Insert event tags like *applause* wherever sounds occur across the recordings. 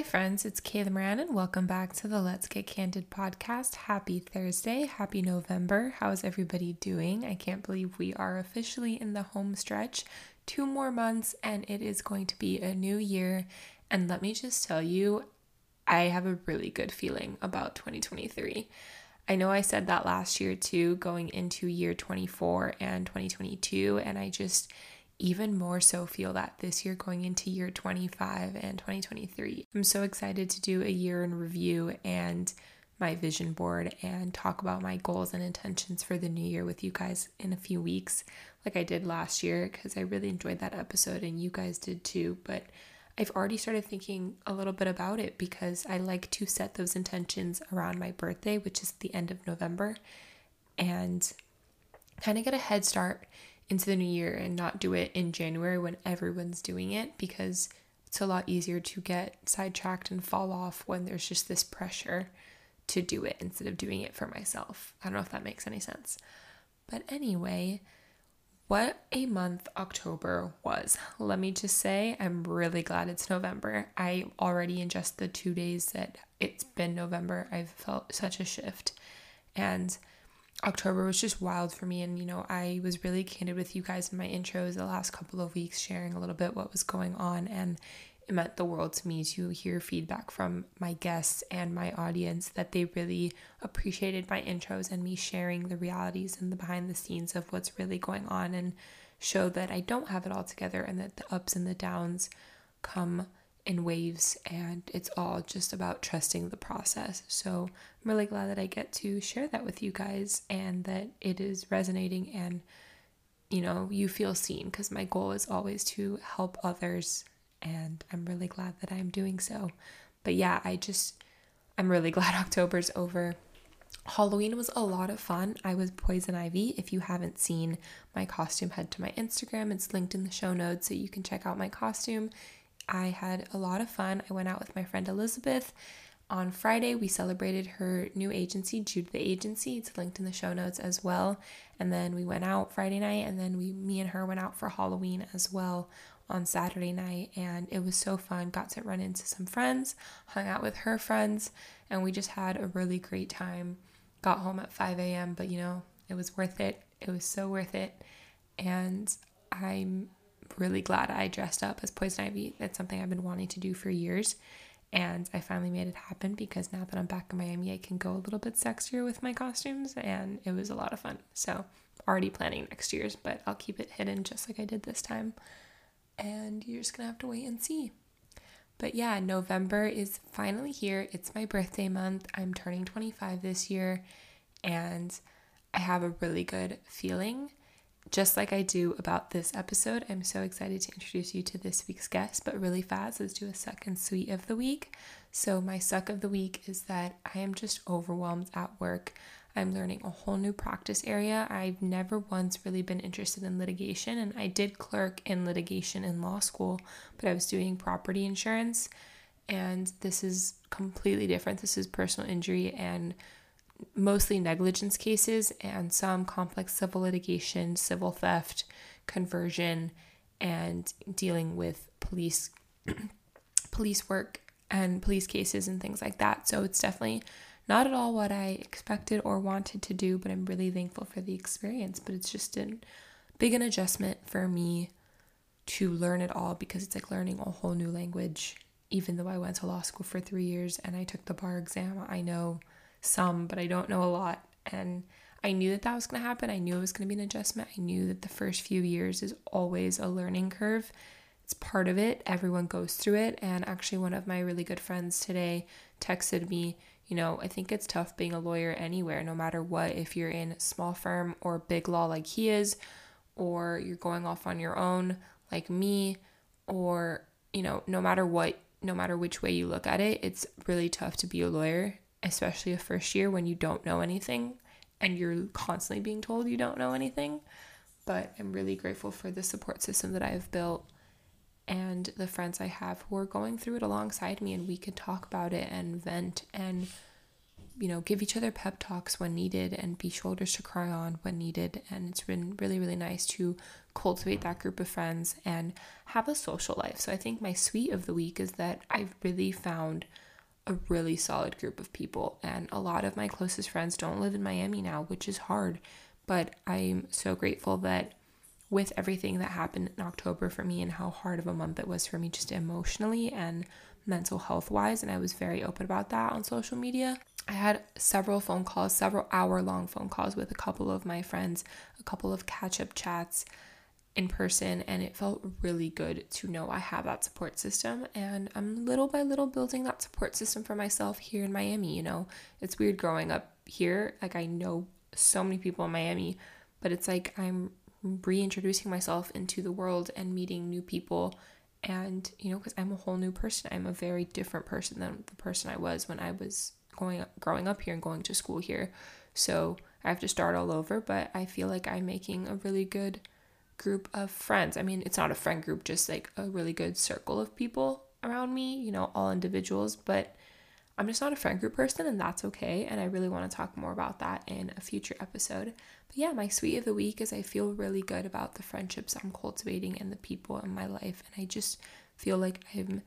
Hi, friends, it's Kayla Moran, and welcome back to the Let's Get Candid podcast. Happy Thursday, happy November. How's everybody doing? I can't believe we are officially in the home stretch. Two more months, and it is going to be a new year. And let me just tell you, I have a really good feeling about 2023. I know I said that last year too, going into year 24 and 2022, and I just even more so feel that this year going into year 25 and 2023. I'm so excited to do a year in review and my vision board and talk about my goals and intentions for the new year with you guys in a few weeks, like I did last year, because I really enjoyed that episode and you guys did too. But I've already started thinking a little bit about it because I like to set those intentions around my birthday, which is the end of November, and kind of get a head start into the new year and not do it in January when everyone's doing it because it's a lot easier to get sidetracked and fall off when there's just this pressure to do it instead of doing it for myself. I don't know if that makes any sense. But anyway, what a month October was. Let me just say, I'm really glad it's November. I already, in just the two days that it's been November, I've felt such a shift. And October was just wild for me. And, you know, I was really candid with you guys in my intros the last couple of weeks, sharing a little bit what was going on. And it meant the world to me to hear feedback from my guests and my audience that they really appreciated my intros and me sharing the realities and the behind the scenes of what's really going on and show that I don't have it all together and that the ups and the downs come in waves and it's all just about trusting the process. So I'm really glad that I get to share that with you guys and that it is resonating and you know, you feel seen because my goal is always to help others and I'm really glad that I'm doing so. But yeah, I just I'm really *laughs* glad October's over. Halloween was a lot of fun. I was Poison Ivy. If you haven't seen my costume, head to my Instagram. It's linked in the show notes so you can check out my costume. I had a lot of fun. I went out with my friend Elizabeth. On Friday, we celebrated her new agency, Jude the Agency. It's linked in the show notes as well. And then we went out Friday night, and then we, me and her, went out for Halloween as well on Saturday night. And it was so fun. Got to run into some friends, hung out with her friends, and we just had a really great time. Got home at 5 a.m., but you know, it was worth it. It was so worth it. And I'm really glad I dressed up as Poison Ivy. It's something I've been wanting to do for years. And I finally made it happen because now that I'm back in Miami, I can go a little bit sexier with my costumes, and it was a lot of fun. So, already planning next year's, but I'll keep it hidden just like I did this time. And you're just gonna have to wait and see. But yeah, November is finally here. It's my birthday month. I'm turning 25 this year, and I have a really good feeling just like I do about this episode, I'm so excited to introduce you to this week's guest, but really fast, let's do a suck and sweet of the week. So, my suck of the week is that I am just overwhelmed at work. I'm learning a whole new practice area. I've never once really been interested in litigation, and I did clerk in litigation in law school, but I was doing property insurance, and this is completely different. This is personal injury and mostly negligence cases and some complex civil litigation, civil theft, conversion, and dealing with police *clears throat* police work and police cases and things like that. So it's definitely not at all what I expected or wanted to do, but I'm really thankful for the experience. But it's just a big an adjustment for me to learn it all because it's like learning a whole new language. Even though I went to law school for three years and I took the bar exam, I know some, but I don't know a lot. And I knew that that was going to happen. I knew it was going to be an adjustment. I knew that the first few years is always a learning curve. It's part of it. Everyone goes through it. And actually, one of my really good friends today texted me, you know, I think it's tough being a lawyer anywhere, no matter what, if you're in small firm or big law like he is, or you're going off on your own like me, or, you know, no matter what, no matter which way you look at it, it's really tough to be a lawyer especially a first year when you don't know anything and you're constantly being told you don't know anything. But I'm really grateful for the support system that I've built and the friends I have who are going through it alongside me, and we can talk about it and vent and you know, give each other pep talks when needed and be shoulders to cry on when needed. And it's been really, really nice to cultivate that group of friends and have a social life. So I think my sweet of the week is that I've really found a really solid group of people. And a lot of my closest friends don't live in Miami now, which is hard. But I'm so grateful that with everything that happened in October for me and how hard of a month it was for me just emotionally and mental health wise, and I was very open about that on social media. I had several phone calls, several hour long phone calls with a couple of my friends, a couple of catch up chats in person, and it felt really good to know I have that support system. And I'm little by little building that support system for myself here in Miami. You know, it's weird growing up here. Like, I know so many people in Miami, but it's like I'm reintroducing myself into the world and meeting new people and you know because i'm a whole new person i'm a very different person than the person i was when i was going growing up here and going to school here so i have to start all over but i feel like i'm making a really good group of friends i mean it's not a friend group just like a really good circle of people around me you know all individuals but i'm just not a friend group person and that's okay and i really want to talk more about that in a future episode but yeah, my sweet of the week is I feel really good about the friendships I'm cultivating and the people in my life. And I just feel like I'm.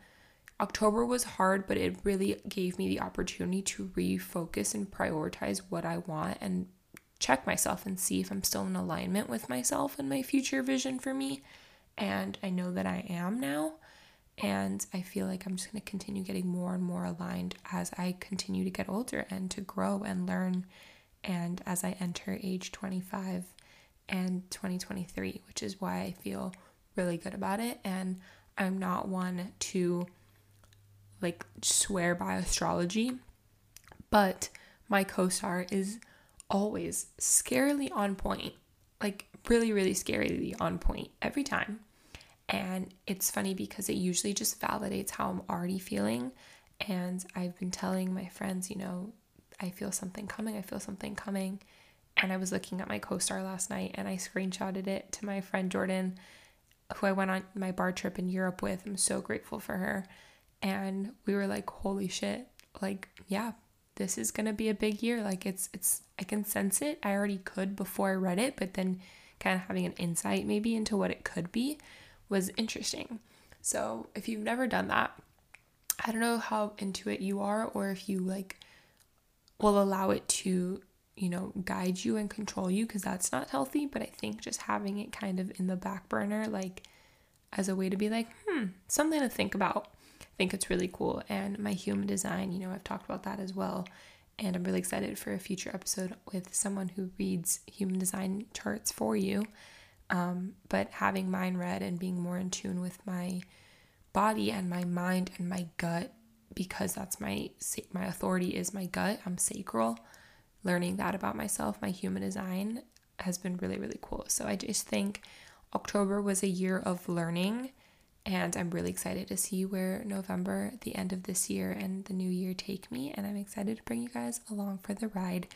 October was hard, but it really gave me the opportunity to refocus and prioritize what I want and check myself and see if I'm still in alignment with myself and my future vision for me. And I know that I am now. And I feel like I'm just going to continue getting more and more aligned as I continue to get older and to grow and learn and as I enter age 25 and 2023, which is why I feel really good about it. And I'm not one to like swear by astrology, but my co star is always scarily on point, like really, really scarily on point every time. And it's funny because it usually just validates how I'm already feeling. And I've been telling my friends, you know, I feel something coming, I feel something coming. And I was looking at my co star last night and I screenshotted it to my friend Jordan, who I went on my bar trip in Europe with. I'm so grateful for her. And we were like, holy shit, like, yeah, this is gonna be a big year. Like it's it's I can sense it. I already could before I read it, but then kind of having an insight maybe into what it could be was interesting. So if you've never done that, I don't know how into it you are or if you like will allow it to, you know, guide you and control you because that's not healthy. But I think just having it kind of in the back burner, like as a way to be like, hmm, something to think about. Think it's really cool. And my human design, you know, I've talked about that as well. And I'm really excited for a future episode with someone who reads human design charts for you. Um, but having mine read and being more in tune with my body and my mind and my gut because that's my my authority is my gut. I'm sacral. Learning that about myself, my human design has been really really cool. So I just think October was a year of learning and I'm really excited to see where November, the end of this year and the new year take me and I'm excited to bring you guys along for the ride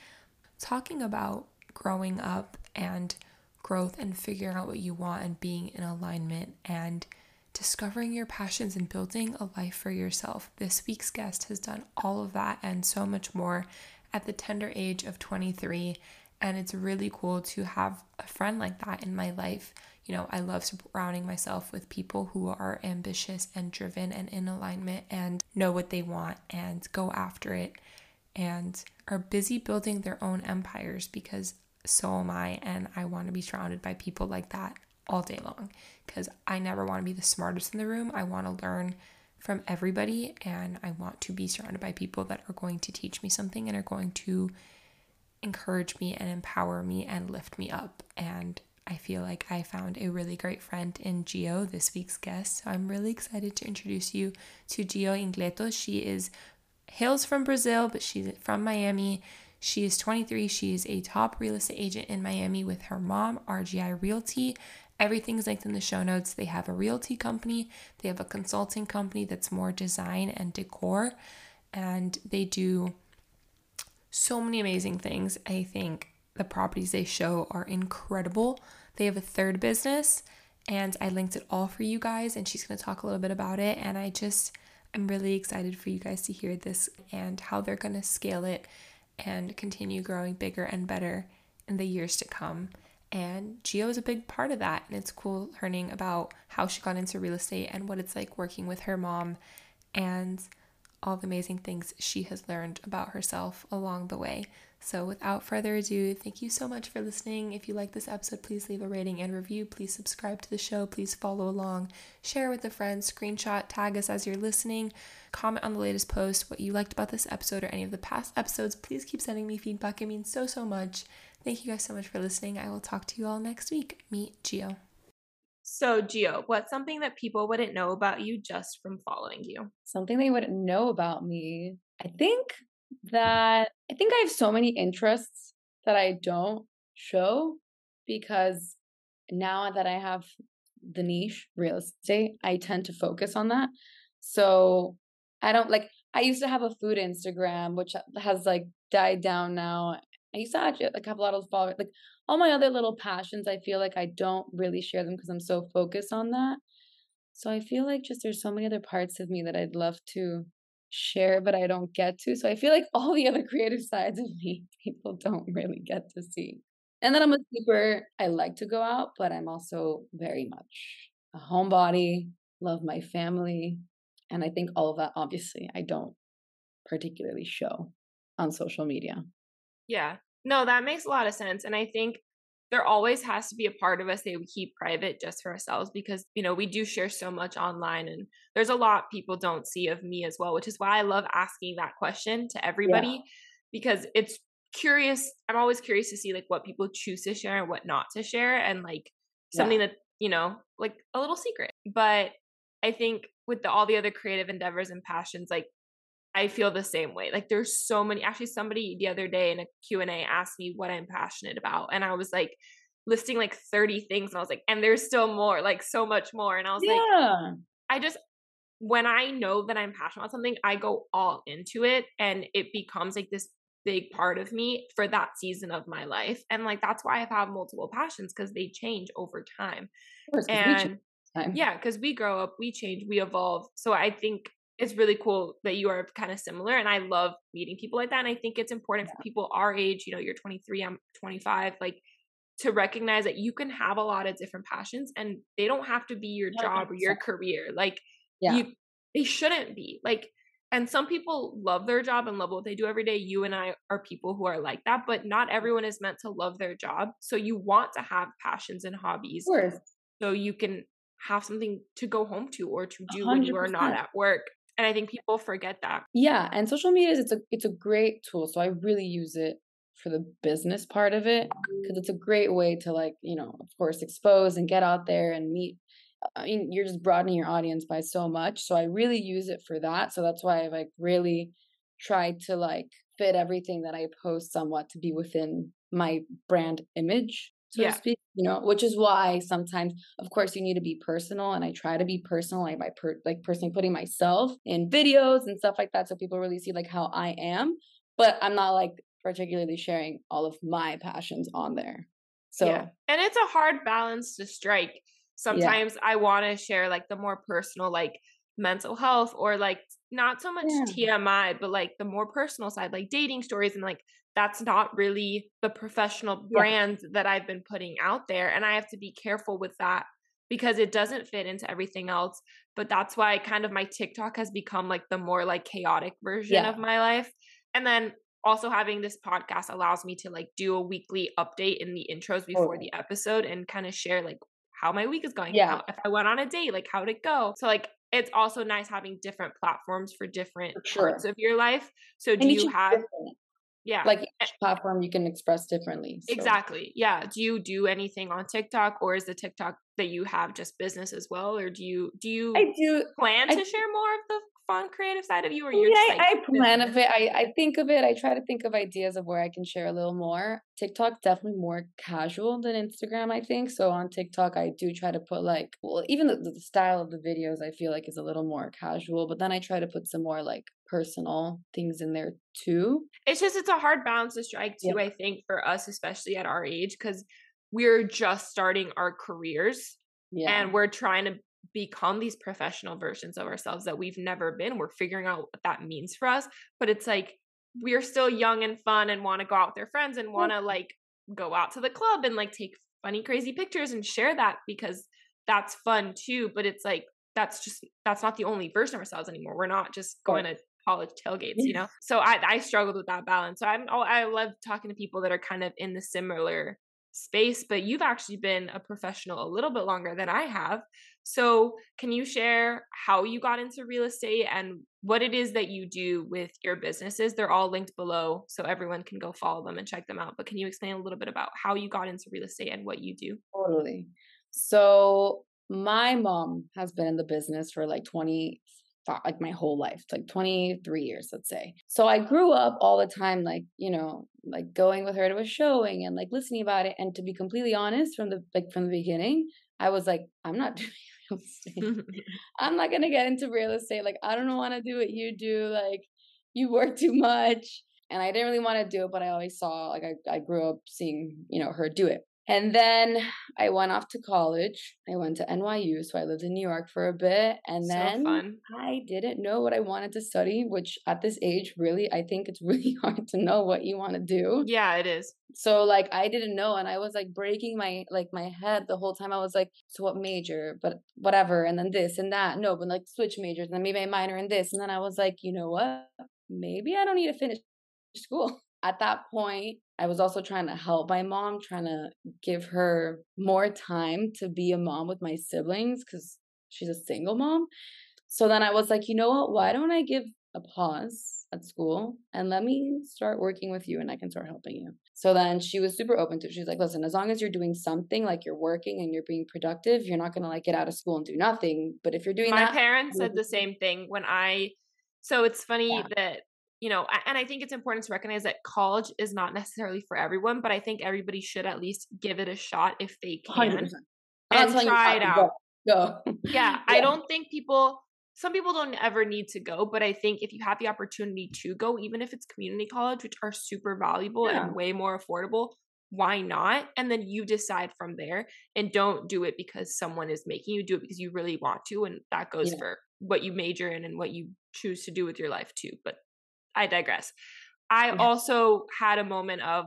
talking about growing up and growth and figuring out what you want and being in alignment and discovering your passions and building a life for yourself. This week's guest has done all of that and so much more at the tender age of 23. And it's really cool to have a friend like that in my life. You know, I love surrounding myself with people who are ambitious and driven and in alignment and know what they want and go after it and are busy building their own empires because so am I. And I want to be surrounded by people like that all day long because I never want to be the smartest in the room. I want to learn from everybody and I want to be surrounded by people that are going to teach me something and are going to encourage me and empower me and lift me up. And I feel like I found a really great friend in Gio, this week's guest. So I'm really excited to introduce you to Gio Ingletto. She is hails from Brazil, but she's from Miami. She is 23. She is a top real estate agent in Miami with her mom, RGI Realty, Everything's linked in the show notes. They have a realty company, they have a consulting company that's more design and decor, and they do so many amazing things. I think the properties they show are incredible. They have a third business, and I linked it all for you guys, and she's going to talk a little bit about it. And I just, I'm really excited for you guys to hear this and how they're going to scale it and continue growing bigger and better in the years to come. And Gio is a big part of that. And it's cool learning about how she got into real estate and what it's like working with her mom and all the amazing things she has learned about herself along the way. So, without further ado, thank you so much for listening. If you like this episode, please leave a rating and review. Please subscribe to the show. Please follow along, share with a friend, screenshot, tag us as you're listening, comment on the latest post, what you liked about this episode or any of the past episodes. Please keep sending me feedback. It means so, so much. Thank you guys so much for listening. I will talk to you all next week. Meet Gio. So, Gio, what's something that people wouldn't know about you just from following you? Something they wouldn't know about me. I think that I think I have so many interests that I don't show because now that I have the niche real estate, I tend to focus on that. So I don't like, I used to have a food Instagram, which has like died down now. I used to actually like have a lot of followers. Like all my other little passions, I feel like I don't really share them because I'm so focused on that. So I feel like just there's so many other parts of me that I'd love to share, but I don't get to. So I feel like *laughs* all the other creative sides of me, people don't really get to see. And then I'm a sleeper. I like to go out, but I'm also very much a homebody, love my family. And I think all of that, obviously, I don't particularly show on social media. Yeah. No, that makes a lot of sense. And I think there always has to be a part of us that we keep private just for ourselves because you know we do share so much online and there's a lot people don't see of me as well which is why i love asking that question to everybody yeah. because it's curious i'm always curious to see like what people choose to share and what not to share and like something yeah. that you know like a little secret but i think with the, all the other creative endeavors and passions like I feel the same way. Like there's so many actually somebody the other day in a Q&A asked me what I'm passionate about and I was like listing like 30 things and I was like and there's still more, like so much more and I was yeah. like I just when I know that I'm passionate about something, I go all into it and it becomes like this big part of me for that season of my life. And like that's why I've had multiple passions because they change over time. Course, and time. yeah, because we grow up, we change, we evolve. So I think it's really cool that you are kind of similar and i love meeting people like that and i think it's important yeah. for people our age you know you're 23 i'm 25 like to recognize that you can have a lot of different passions and they don't have to be your job or your career like yeah. you they shouldn't be like and some people love their job and love what they do every day you and i are people who are like that but not everyone is meant to love their job so you want to have passions and hobbies so you can have something to go home to or to do 100%. when you are not at work and i think people forget that yeah and social media is it's a it's a great tool so i really use it for the business part of it because it's a great way to like you know of course expose and get out there and meet uh, I mean, you're just broadening your audience by so much. So I really use it for that. So that's why I've like really tried to like fit everything that I post somewhat to be within my brand image so yeah. to speak, you know, which is why sometimes, of course, you need to be personal. And I try to be personal, like by per- like personally putting myself in videos and stuff like that. So people really see like how I am, but I'm not like particularly sharing all of my passions on there. So, yeah. and it's a hard balance to strike. Sometimes yeah. I want to share like the more personal, like mental health or like not so much yeah. TMI, but like the more personal side, like dating stories and like that's not really the professional brand that I've been putting out there. And I have to be careful with that because it doesn't fit into everything else. But that's why kind of my TikTok has become like the more like chaotic version yeah. of my life. And then also having this podcast allows me to like do a weekly update in the intros before oh. the episode and kind of share like how my week is going. Yeah. How, if I went on a date, like how'd it go? So like it's also nice having different platforms for different for sure. parts of your life. So do you have different yeah like each platform you can express differently so. exactly yeah do you do anything on tiktok or is the tiktok that you have just business as well or do you do you i do plan to I, share more of the fun creative side of you or you're yeah, like, I, plan of it I, I think of it i try to think of ideas of where i can share a little more tiktok definitely more casual than instagram i think so on tiktok i do try to put like well even the, the style of the videos i feel like is a little more casual but then i try to put some more like personal things in there too it's just it's a hard balance to strike too yeah. i think for us especially at our age because we're just starting our careers yeah. and we're trying to become these professional versions of ourselves that we've never been. We're figuring out what that means for us. But it's like we're still young and fun and want to go out with their friends and want to like go out to the club and like take funny crazy pictures and share that because that's fun too but it's like that's just that's not the only version of ourselves anymore. We're not just going to college tailgates you know? So i i struggled with that balance. So i'm i love talking to people that are kind of in the similar space but you've actually been a professional a little bit longer than i have. So can you share how you got into real estate and what it is that you do with your businesses? They're all linked below so everyone can go follow them and check them out but can you explain a little bit about how you got into real estate and what you do? Totally. So my mom has been in the business for like 20 like my whole life like 23 years let's say. So i grew up all the time like you know like going with her to a showing and like listening about it. And to be completely honest from the like from the beginning i was like i'm not *laughs* doing real estate. *laughs* I'm not gonna get into real estate. Like i don't want to do what you do. Like you work too much. And i didn't really want to do it but i always saw like I, I grew up seeing you know her do it and then I went off to college. I went to NYU, so I lived in New York for a bit. And so then fun. I didn't know what I wanted to study, which at this age, really, I think it's really *laughs* hard to know what you want to do. Yeah, it is. So like I didn't know and I was like breaking my like my head the whole time. I was like, so what major? But whatever, and then this and that. No, but like switch majors, and then maybe a minor in this. And then I was like, you know what? Maybe I don't need to finish school. *laughs* At that point, I was also trying to help my mom, trying to give her more time to be a mom with my siblings because she's a single mom. So then I was like, you know what? Why don't I give a pause at school and let me start working with you and I can start helping you. So then she was super open to it. She's like, listen, as long as you're doing something, like you're working and you're being productive, you're not gonna like get out of school and do nothing. But if you're doing my that, parents said the same thing when I so it's funny yeah. that you know, and I think it's important to recognize that college is not necessarily for everyone, but I think everybody should at least give it a shot if they can 100%. and try it out. Go. go. yeah, *laughs* I don't think people some people don't ever need to go, but I think if you have the opportunity to go, even if it's community college, which are super valuable yeah. and way more affordable, why not? And then you decide from there and don't do it because someone is making you do it because you really want to. And that goes yeah. for what you major in and what you choose to do with your life too. But I digress. I yeah. also had a moment of,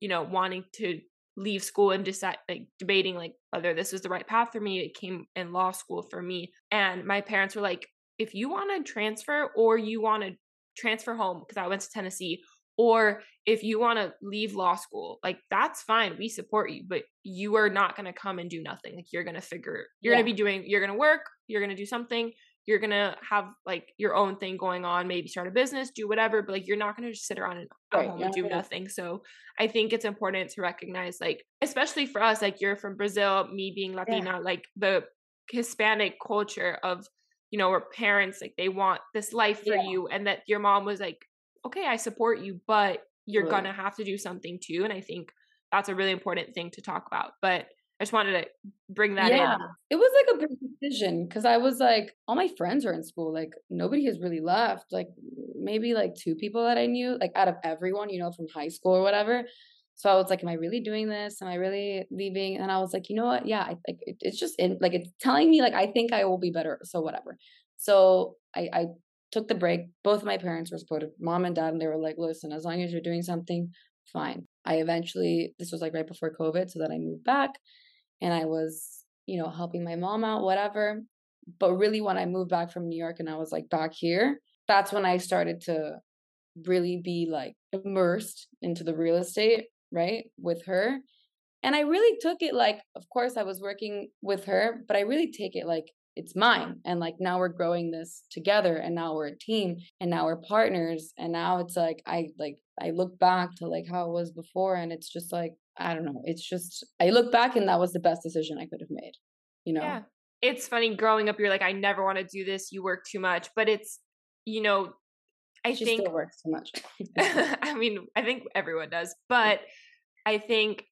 you know, wanting to leave school and decide like debating like whether this was the right path for me. It came in law school for me. And my parents were like, if you want to transfer or you want to transfer home, because I went to Tennessee, or if you want to leave law school, like that's fine. We support you, but you are not going to come and do nothing. Like you're going to figure, you're yeah. going to be doing, you're going to work, you're going to do something you're gonna have like your own thing going on maybe start a business do whatever but like you're not gonna just sit around and right, home and do nothing. So i think it's important to recognize like especially for us like you're from brazil me being latina yeah. like the hispanic culture of you know our parents like they want this life for you and that your mom was like okay i support you but you're right. gonna have to do something too. And i think that's a really important thing to talk about. But I just wanted to bring that yeah. in. It was like a big decision because I was like, all my friends are in school. Like nobody has really left. Like maybe like two people that I knew, like out of everyone, you know, from high school or whatever. So I was like, am I really doing this? Am I really leaving? And I was like, you know what? Yeah, I like it, it's just in like it's telling me like I think I will be better. So whatever. So I I took the break. Both my parents were supportive, mom and dad, and they were like, listen, as long as you're doing something, fine. I eventually this was like right before COVID, so that I moved back and I was, you know, helping my mom out, whatever. But really, when I moved back from New York and I was like back here, that's when I started to really be like immersed into the real estate, right, with her. And I really took it like, of course, I was working with her, but I really take it like it's mine. And like now we're growing this together and now we're a team and now we're partners. And now it's like, I like, I look back to like how it was before and it's just like, I don't know. It's just I look back and that was the best decision I could have made. You know. Yeah. It's funny growing up you're like I never want to do this. You work too much, but it's you know I she think still works too much. *laughs* *laughs* I mean, I think everyone does, but I think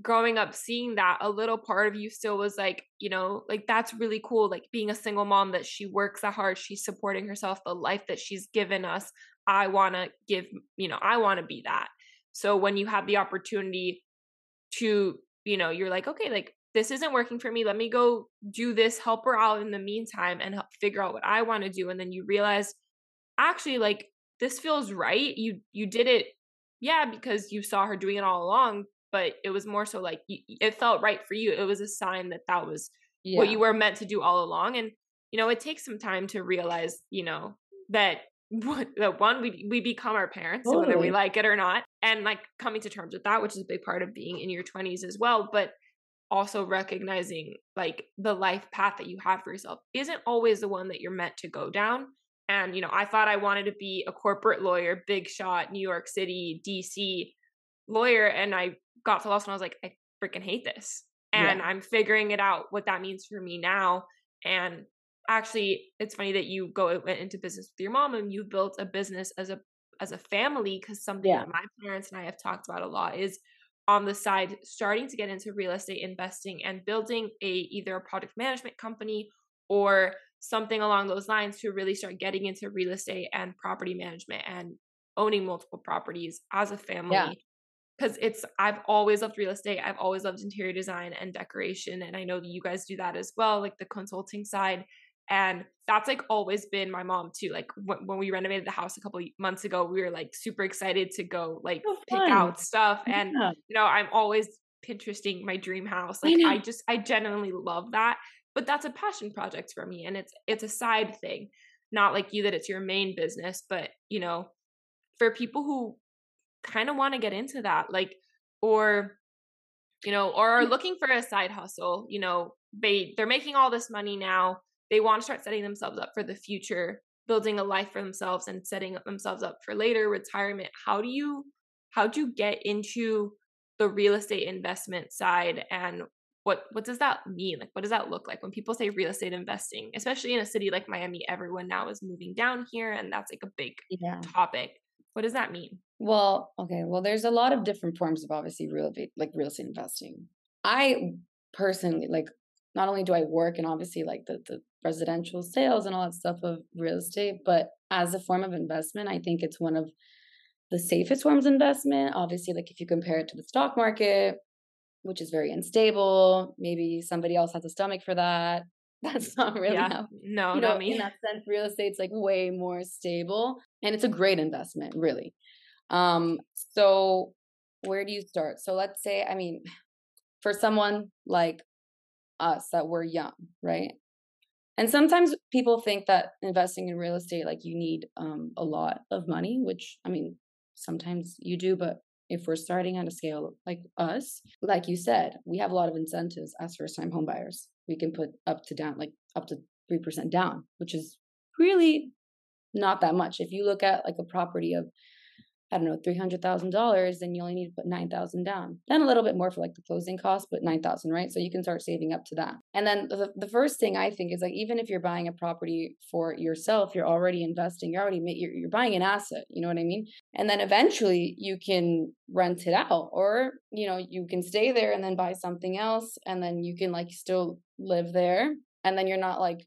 growing up seeing that a little part of you still was like you know like that's really cool like being a single mom that she works that hard she's supporting herself the life that she's given us i want to give you know i want to be that so when you have the opportunity to you know you're like okay like this isn't working for me let me go do this help her out in the meantime and help figure out what i want to do and then you realize actually like this feels right. You you did it, yeah, because you saw her doing it all along, but it was more so like you, it felt right for you. It was a sign that that was yeah. what you were meant to do all along. And you know, it takes some time to realize, you know, that that one we we become our parents totally. whether we like it or not and like coming to terms with that which is a big part of being in your 20s as well but also recognizing like the life path that you have for yourself isn't always the one that you're meant to go down and you know i thought i wanted to be a corporate lawyer big shot new york city dc lawyer and i got to law school and i was like i freaking hate this and yeah. i'm figuring it out what that means for me now and actually it's funny that you go went into business with your mom and you built a business as a as a family because something yeah. that my parents and I have talked about a lot is on the side starting to get into real estate investing and building a either a product management company or something along those lines to really start getting into real estate and property management and owning multiple properties as a family because yeah. it's I've always loved real estate. I've always loved interior design and decoration and I know that you guys do that as well like the consulting side and that's like always been my mom too like when, when we renovated the house a couple months ago we were like super excited to go like pick out stuff and yeah. you know i'm always pinteresting my dream house like I, I just i genuinely love that but that's a passion project for me and it's it's a side thing not like you that it's your main business but you know for people who kind of want to get into that like or you know or are mm. looking for a side hustle you know they they're making all this money now they want to start setting themselves up for the future building a life for themselves and setting themselves up for later retirement. How do you how do you get into the real estate investment side and what what does that mean? Like what does that look like? When people say real estate investing especially in a city like miami everyone now is moving down here and that's like a big yeah. topic. What does that mean? Well okay well there's a lot of different forms of obviously real like real estate investing. I personally like not only do I work and obviously like the, the residential sales and all that stuff of real estate, but as a form of investment, I think it's one of the safest forms of investment. Obviously, like if you compare it to the stock market, which is very unstable, maybe somebody else has a stomach for that. *laughs* That's not really yeah. how, no, you know, me. In that sense, real estate's like way more stable and it's a great investment, really. Um, so where do you start? So let's say, I mean, *sighs* for someone like us that we're young, right? And sometimes people think that investing in real estate, like you need um, a lot of money, which I mean, sometimes you do, but if we're starting on a scale like us, like you said, we have a lot of incentives as first time homebuyers. We can put up to down, like up to 3% down, which is really not that much. If you look at like a property of I don't know, three hundred thousand dollars, then you only need to put nine thousand down. Then a little bit more for like the closing costs, but nine thousand, right? So you can start saving up to that. And then the, the first thing I think is like even if you're buying a property for yourself, you're already investing, you're already you're, you're buying an asset. You know what I mean? And then eventually you can rent it out, or you know you can stay there and then buy something else, and then you can like still live there, and then you're not like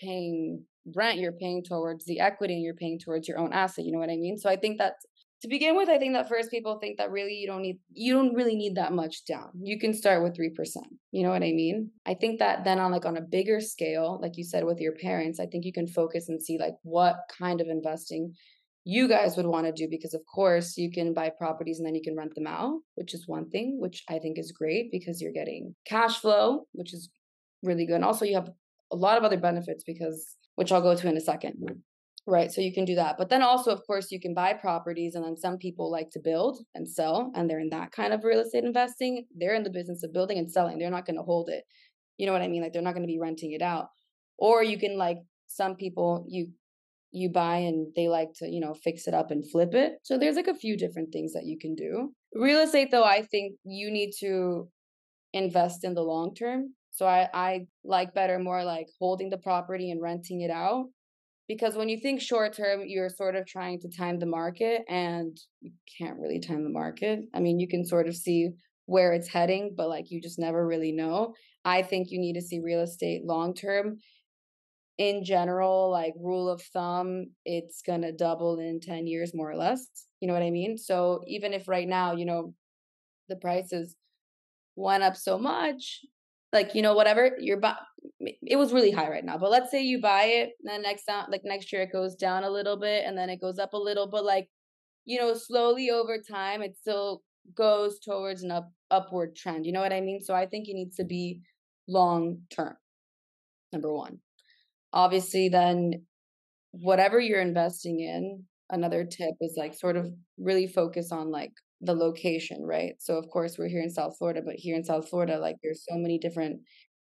paying rent you're paying towards the equity and you're paying towards your own asset you know what i mean so i think that's to begin with, I think that first people think that really you don't need you don't really need that much down. You can start with three percent. You know what I mean? I think that then on like on a bigger scale, like you said with your parents, I think you can focus and see like what kind of investing you guys would want to do because of course you can buy properties and then you can rent them out, which is one thing, which I think is great because you're getting cash flow, which is really good. And also you have a lot of other benefits because which I'll go to in a second. Right. So you can do that. But then also, of course, you can buy properties. And then some people like to build and sell, and they're in that kind of real estate investing. They're in the business of building and selling. They're not going to hold it. You know what I mean? Like they're not going to be renting it out. Or you can, like, some people, you you buy and they like to you know fix it up and flip it so there's like a few different things that you can do real estate though i think you need to invest in the long term so i i like better more like holding the property and renting it out because when you think short term you're sort of trying to time the market and you can't really time the market. I mean you can sort of see where it's heading but like you just never really know. I think you need to see real estate long term. In general like rule of thumb it's going to double in 10 years more or less you know what i mean? So even if right now you know the prices went up so much like you know whatever you're bu- it was really high right now but let's say you buy it then next time like next year it goes down a little bit and then it goes up a little but like you know slowly over time it still goes towards an up upward trend you know what i mean? So i think it needs to be long term number one. Obviously then whatever you're investing in another tip is like sort of really focus on like the location, right? So of course we're here in South Florida, but here in South Florida, like there's so many different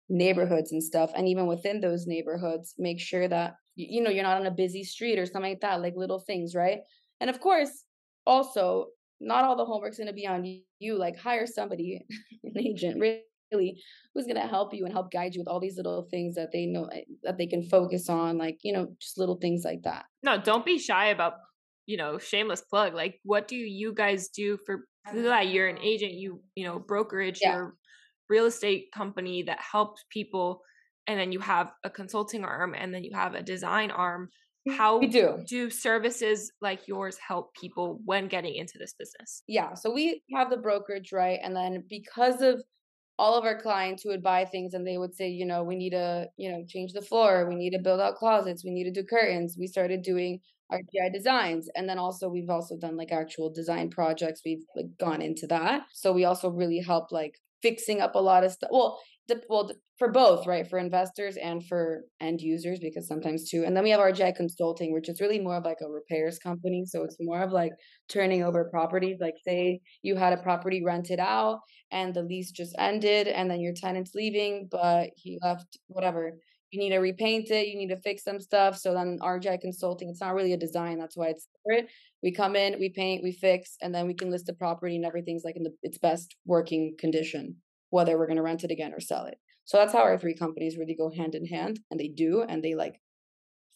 neighborhoods and stuff. And even within those neighborhoods, make sure that you know you're not on a busy street or something like that, like little things, right? And of course, also not all the homework's gonna be on you. Like hire somebody, *laughs* an agent, really who's going to help you and help guide you with all these little things that they know eh, that they can focus on like you know just little things like that no don't be shy about you know shameless plug like what do you guys do for that you're an agent you you know brokerage yeah. your real estate company that helps people and then you have a consulting arm and then you have a design arm. Mm, How we do. do services like yours help people when getting into this business? Yeah so we have the brokerage right and then because of all of our clients who would buy things and they would say you know we need to you know change the floor we need to build out closets we need to do curtains we started doing RGI designs. And then also we've also done like actual design projects. We've like gone into that. So we also really help like fixing up a lot of stuff. Well, well for both, right? For investors and for end users because sometimes too. And then we have RGI Consulting, which is really more of like a repairs company. So it's more of like turning over properties. Like say you had a property rented out and the lease just ended and then your tenant's leaving, but he left whatever you need to repaint it, you need to fix some stuff. So then RGI Consulting, it's not really a design, that's why it's separate. We come in, we paint, we fix, and then we can list the property and everything's like in the its best working condition, whether we're gonna rent it again or sell it. So that's how our three companies really go hand in hand, and they do, and they like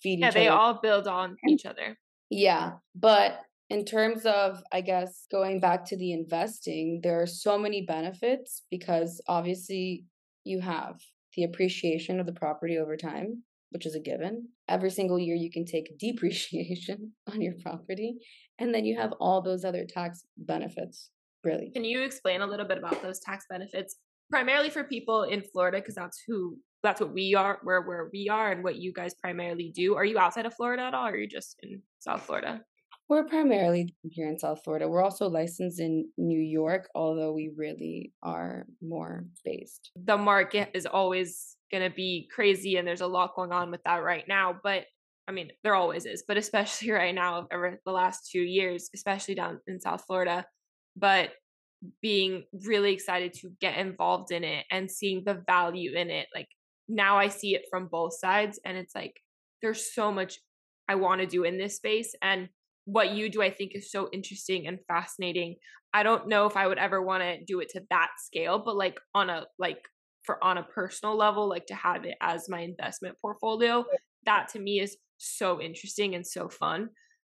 feed yeah, each other. Yeah, they all build on mm. each other. Yeah, but in terms of i guess going back to the investing there are so many benefits because obviously you have the appreciation of the property over time, which is a given. Every single year, you can take *laughs* depreciation on your property, and then you have all those other tax benefits. Really. Can you explain a little bit about those tax benefits, primarily for people in Florida, because that's who that's what we are, where where we are, and what you guys primarily do. Are you outside of Florida at all, or are you just in South Florida? We're primarily here in South Florida. We're also licensed in New York, although we really are more based. The market is always going to be crazy, and there's a lot going on with that right now. But I mean, there always is, but especially *laughs* right now, over the last two years, especially down in South Florida. But being really excited to get involved in it and seeing the value in it. Like now I see it from both sides, and it's like there's so much I want to do in this space. And what you do i think is so interesting and fascinating i don't know if i would ever want to do it to that scale but like on a like for on a personal level like to have it as my investment portfolio that to me is so interesting and so fun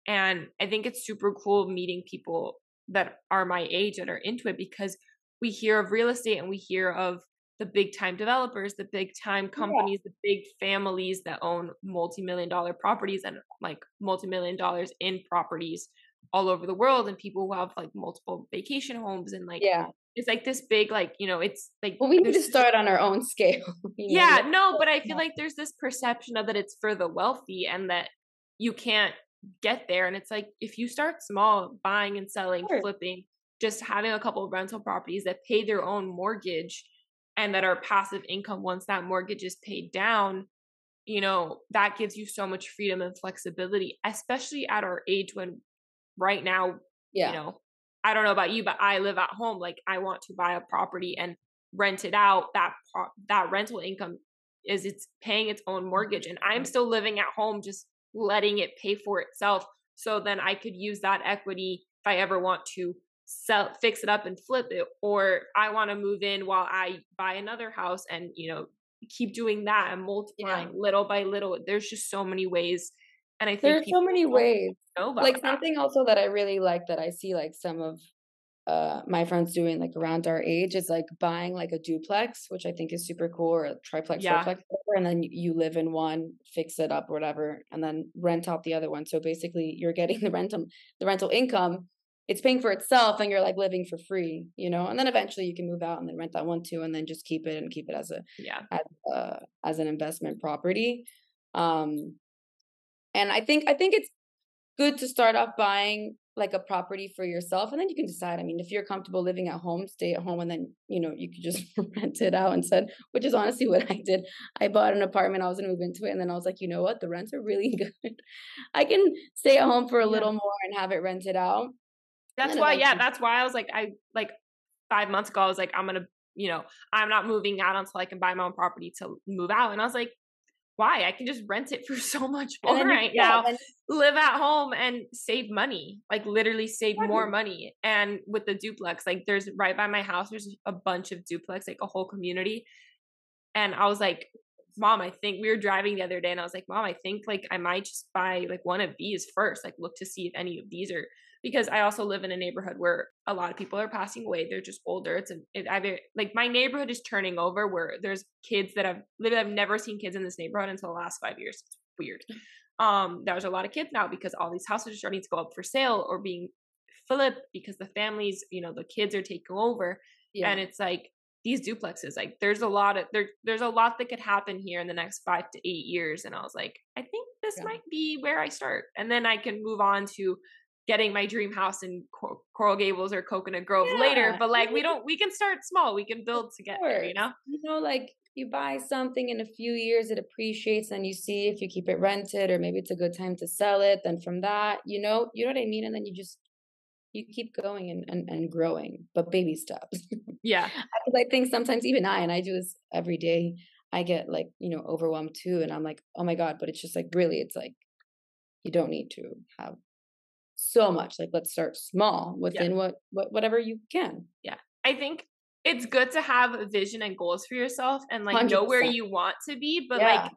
and i think it's super cool meeting people that are my age that are into it because we hear of real estate and we hear of the big time developers, the big time companies, yeah. the big families that own multi million dollar properties and like multi million dollars in properties all over the world, and people who have like multiple vacation homes and like yeah. It's like this big, like you know, it's like. Well, we need to start on our own *laughs* scale. yeah, know? no, but I *laughs* feel like there's this perception of that it's for the wealthy and that you can't get there. And it's like if you start small, buying and selling, sure. flipping, just having a couple of rental properties that pay their own mortgage and that are passive income once that mortgage is paid down you know that gives you so much freedom and flexibility especially at our age when right now yeah. you know i don't know about you but i live at home like i want to buy a property and rent it out that that rental income is it's paying its own mm-hmm. mortgage and i'm still living at home just letting it pay for itself so then i could use that equity if i ever want to sell fix it up and flip it or i want to move in while i buy another house and you know keep doing that and multiplying yeah. little by little there's just so many ways and i think there's so many ways like that. something also that i really like that i see like some of uh my friends doing like around our age is like buying like a duplex which i think is super cool or a triplex yeah. Triplex, and then you live in one fix it up whatever and then rent out the other one so basically you're getting *laughs* the rental the rental income it's paying for itself and you're like living for free, you know. And then eventually you can move out and then rent that one too, and then just keep it and keep it as a yeah as, uh, as an investment property. Um, and I think I think it's good to start off buying like a property for yourself and then you can decide. I mean if you're comfortable living at home stay at home and then you know you could just *laughs* rent it out instead which is honestly what i did. I bought an apartment i was going to move into it and then i was like you know what? The rents are really *laughs* good. I can stay at home for a little more and have it rented out. That's why yeah that's why i was like i like five months ago i was like i'm gonna you know i'm not moving out until i can buy my own property to move out. And i was like why? I can just rent it for *laughs* so much more then, right yeah, now. Then, live at home and save money, like literally save more money. And with the duplex, like there's right by my house, there's a bunch of duplex, like a whole community. And I was like, Mom, I think we were driving the other day and I was like, Mom, I think like I might just buy like one of these first, like look to see if any of these are because I also live in a neighborhood where a lot of people are passing away. They're just older. It's a, it either like my neighborhood is turning over where there's kids that have literally I've never seen kids in this neighborhood until the last five years. It's weird. Um, there's a lot of kids now because all these houses are starting to go up for sale or being flipped because the families, you know, the kids are taking over. Yeah. And it's like these duplexes, like there's a lot of there there's a lot that could happen here in the next five to eight years. And I was like, I think this yeah. might be where I start. And then I can move on to getting my dream house in Coral Gables or Coconut Grove yeah. later. But like we don't, we can start small. We can build to get there. You know. You know, like you buy something in a few years, it appreciates, and you see if you keep it rented or maybe it's a good time to sell it. Then from that, you know, you know what I mean. And then you just you keep going and, and, and growing, but baby steps. *laughs* Yeah. I think sometimes even I, and I do this every day, I get like, you know, overwhelmed too. And I'm like, oh my God, but it's just like, really, it's like, you don't need to have so much. Like let's start small within yeah. what, what whatever you can. Yeah. I think it's good to have a vision and goals for yourself and like 100%. know where you want to be, but yeah. like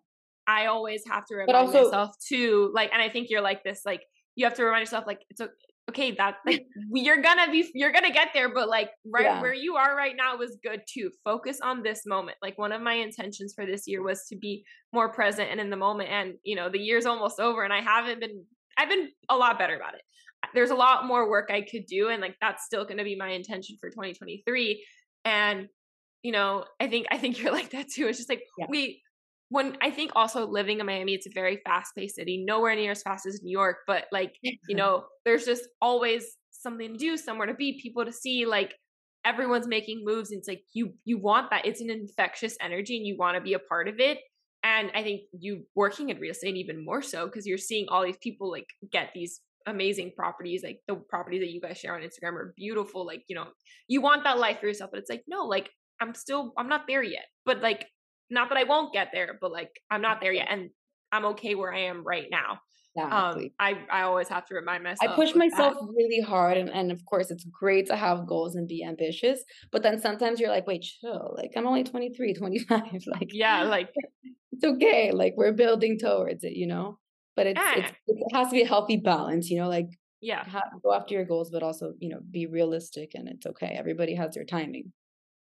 I always have to remind also, myself too, like and I think you're like this, like you have to remind yourself like it's okay that like *laughs* you're gonna be you're gonna get there but like right yeah. where you are right now was good too focus on this moment like one of my intentions for this year was to be more present and in the moment and you know the year's almost over and i haven't been I've been a lot better about it. There's a lot more work I could do, and like that's still going to be my intention for 2023. And you know, I think I think *laughs* you're like that too. It's just like yeah. we when I think also living in Miami, it's a very fast paced city, nowhere near as fast as New York, but like, you know, there's just always something to do, somewhere to be, people to see, like everyone's making moves. And it's like you you want that. It's an infectious energy and you want to be a part of it and i think you working in real estate even more so because you're seeing all these people like get these amazing properties like the properties that you guys share on instagram are beautiful like you know you want that life for yourself but it's like no like i'm still i'm not there yet but like not that i won't get there but like i'm not there yet and i'm okay where i am right now um i i always have to remind myself i push myself that. really hard and, and of course it's great to have goals and be ambitious but then sometimes you're like wait chill like i'm only 23 *laughs* 25 like yeah like *laughs* it's okay. Like we're building towards it, you know. But it's, it's it has to be a healthy balance, you know. Like yeah, go after your goals, but also you know be realistic, and it's okay. Everybody has their timing.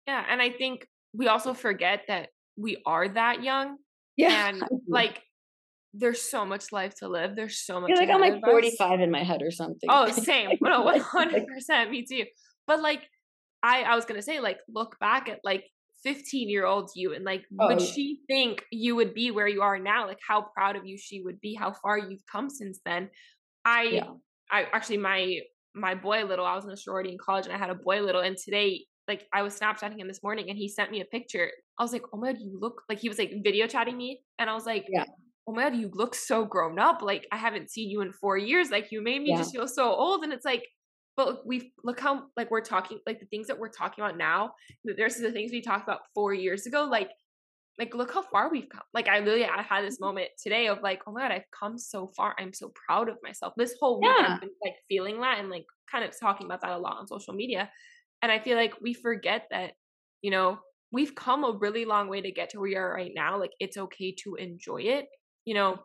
Yeah, and I think we also forget that we are that young. Yeah, *laughs* and like there's so much life to live. There's so much. You're like I'm like 45 in my head or something. Oh, *laughs* same. no, *laughs* 100. percent Me too. But like, I I was gonna say like look back at like 15 year old you and like oh. would she think you would be where you are now like how proud of you she would be how far you've come since then i yeah. i actually my my boy little i was in a sorority in college and i had a boy little and today like i was snapchatting him this morning and he sent me a picture i was like oh my god you look like he was like video chatting me and i was like yeah oh my god you look so grown up like i haven't seen you in four years like you made me yeah. just feel so old and it's like but we look how like we're talking like the things that we're talking about now there's the things we talked about four years ago like like look how far we've come. Like i literally i had this moment today of like oh my god i've come so far. I'm so proud of myself. This whole week yeah. i've been like feeling that and like kind of talking about that a lot on social media and i feel like we forget that you know we've come a really long way to get to where we are right now like it's okay to enjoy it you know?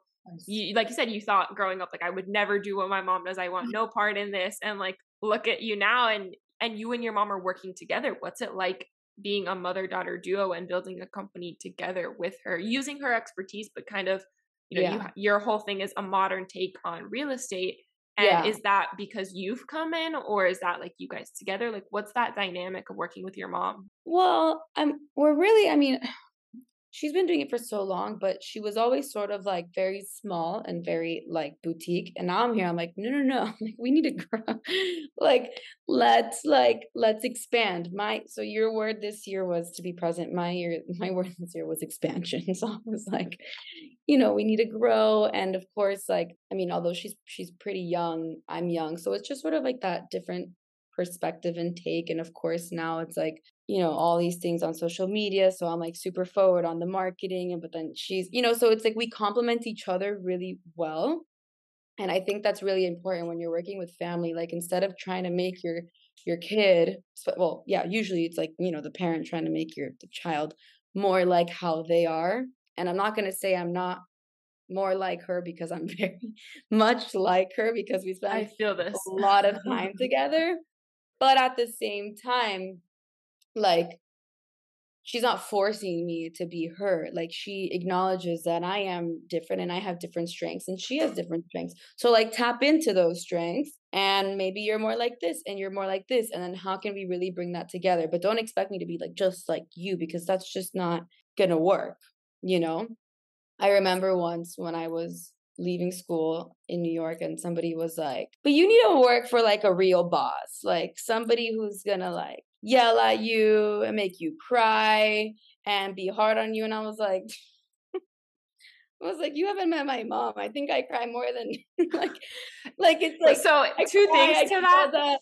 You, like you said you thought growing up like i would never do what my mom does. I want mm. no part in this and like look at you now and and you and your mom are working together what's it like being a mother daughter duo and building a company together with her using her expertise but kind of you know yeah. you, your whole thing is a modern take on real estate And Yeah. is that because you've come in or is that like you guys together? Like what's that dynamic of working with your mom? Well, I'm we're really I mean, she's been doing it for so long, but she was always sort of like very small and very like boutique. And now I'm here, I'm like, no, no, no. *laughs* We need to grow. *laughs* like let's like let's expand. My so your word this year was to be present. My year *laughs* my word this year was expansion. So I was like, you know, we need to grow. And of course, like, I mean, although she's she's pretty young, I'm young. So it's just sort of like that different perspective and take. And of course, now it's like, you know, all these things on social media. So I'm like super forward on the marketing. And but then she's, you know, so it's like we complement each other really well. And I think that's really important when you're working with family. Like instead of trying to make your your kid, well, yeah, usually it's like, you know, the parent trying to make your the child more like how they are. And I'm not gonna say I'm not more like her because I'm *laughs* very much like her because we spend I feel this. a lot of *laughs* time together. But at the same time, like she's not forcing me to be her. Like she acknowledges that I am different and I have different strengths and she has different strengths. So like tap into those strengths and maybe you're more like this and you're more like this. And then how can we really bring that together? But don't expect me to be like just like you because that's just not gonna work, you know? I remember once when I was leaving school in New York and somebody was like, but you need to work for like a real boss, like somebody who's gonna like yell at you and make you cry and be hard on you. And I was like, *laughs* I was like, you haven't met my mom. I think I cry more than *laughs* like, like it's like so two cry, things to feel that.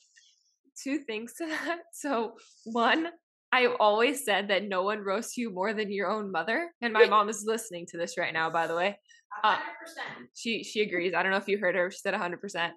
Two things to that. *laughs* So one, I've always said that no one roasts you more than your own mother, and my mom is listening to this right now. By the way, Uh, she she agrees. I don't know if you heard her. She said hundred percent.